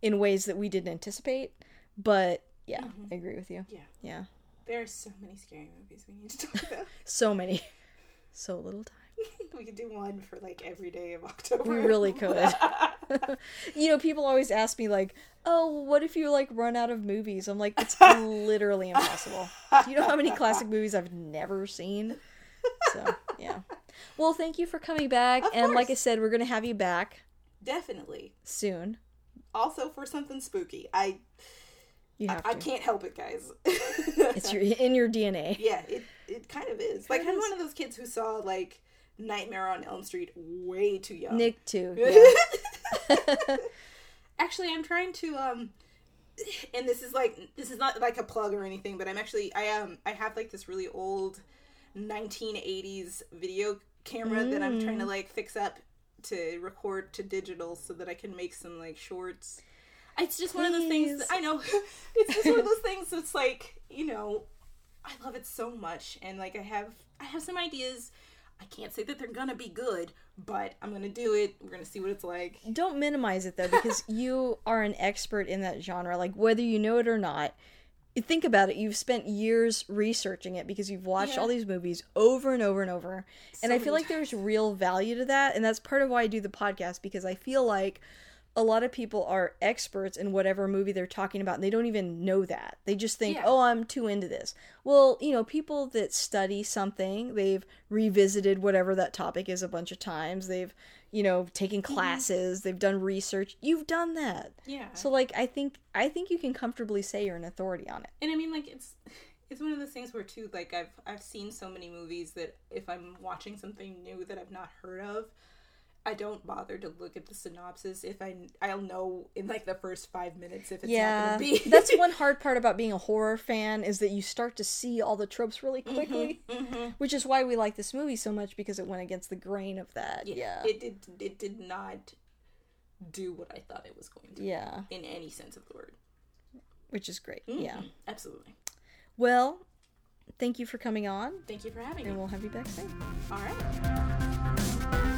Speaker 1: in ways that we didn't anticipate. But yeah, mm-hmm. I agree with you.
Speaker 2: Yeah.
Speaker 1: Yeah,
Speaker 2: There are so many scary movies we need to talk about. [laughs]
Speaker 1: so many, so little time. [laughs]
Speaker 2: we could do one for like every day of October.
Speaker 1: We really [laughs] could. [laughs] you know, people always ask me like, "Oh, what if you like run out of movies?" I'm like, "It's literally impossible." Do you know how many classic movies I've never seen? So, yeah. Well, thank you for coming back,
Speaker 2: Of
Speaker 1: and like I said, we're gonna have you back
Speaker 2: Definitely.
Speaker 1: soon.
Speaker 2: Also for something spooky. I
Speaker 1: You
Speaker 2: I,
Speaker 1: have
Speaker 2: I
Speaker 1: to.
Speaker 2: can't help it, guys.
Speaker 1: It's your in your DNA.
Speaker 2: yeah, it it kind of is. Like I'm
Speaker 1: is.
Speaker 2: one of those kids who saw like Nightmare on Elm Street way too young.
Speaker 1: Nick too. [laughs] Yeah. [laughs]
Speaker 2: actually i'm trying to um [sighs] and this is like this is not like a plug or anything but i'm actually i um i have like this really old 1980s video camera that i'm trying to like fix up to record to digital so that i can make some like shorts it's just one of those things
Speaker 1: Please.
Speaker 2: i know [laughs] it's just one of those things that's like you know i love it so much and like i have i have some ideas i can't say that they're gonna be good but i'm gonna do it we're gonna see what it's like
Speaker 1: Don't minimize it though, because [laughs] you are an expert in that genre. Like whether you know it or not, think about it. You've spent years researching it because you've watched
Speaker 2: Yeah.
Speaker 1: all these movies over and over and over. and I feel like there's real value to that, and that's part of why I do the podcast because I feel like a lot of people are experts in whatever movie they're talking about and they don't even know that. They just think,
Speaker 2: Yeah.
Speaker 1: "Oh, I'm too into this." Well, you know, people that study something, they've revisited whatever that topic is a bunch of times. They've, you know, taken mm-hmm. classes, they've done research. You've done that.
Speaker 2: yeah
Speaker 1: So like I think I think you can comfortably say you're an authority on it.
Speaker 2: and I mean like it's it's one of those things where too like I've I've seen so many movies that if I'm watching something new that I've not heard of, I don't bother to look at the synopsis if I I'll know in like the first five minutes if it's
Speaker 1: yeah,
Speaker 2: not gonna be. [laughs]
Speaker 1: that's [laughs] one hard part about being a horror fan is that you start to see all the tropes really
Speaker 2: Mm-hmm,
Speaker 1: quickly, which is why we like this movie so much because it went against the grain of that. Yeah,
Speaker 2: It did it did not do what I thought it was going to.
Speaker 1: Yeah.
Speaker 2: In any sense of the word.
Speaker 1: Which is great. Yeah.
Speaker 2: Mhm. Absolutely.
Speaker 1: Well, thank you for coming on,
Speaker 2: Thank you for having
Speaker 1: and
Speaker 2: me.
Speaker 1: And we'll have you back soon.
Speaker 2: All right.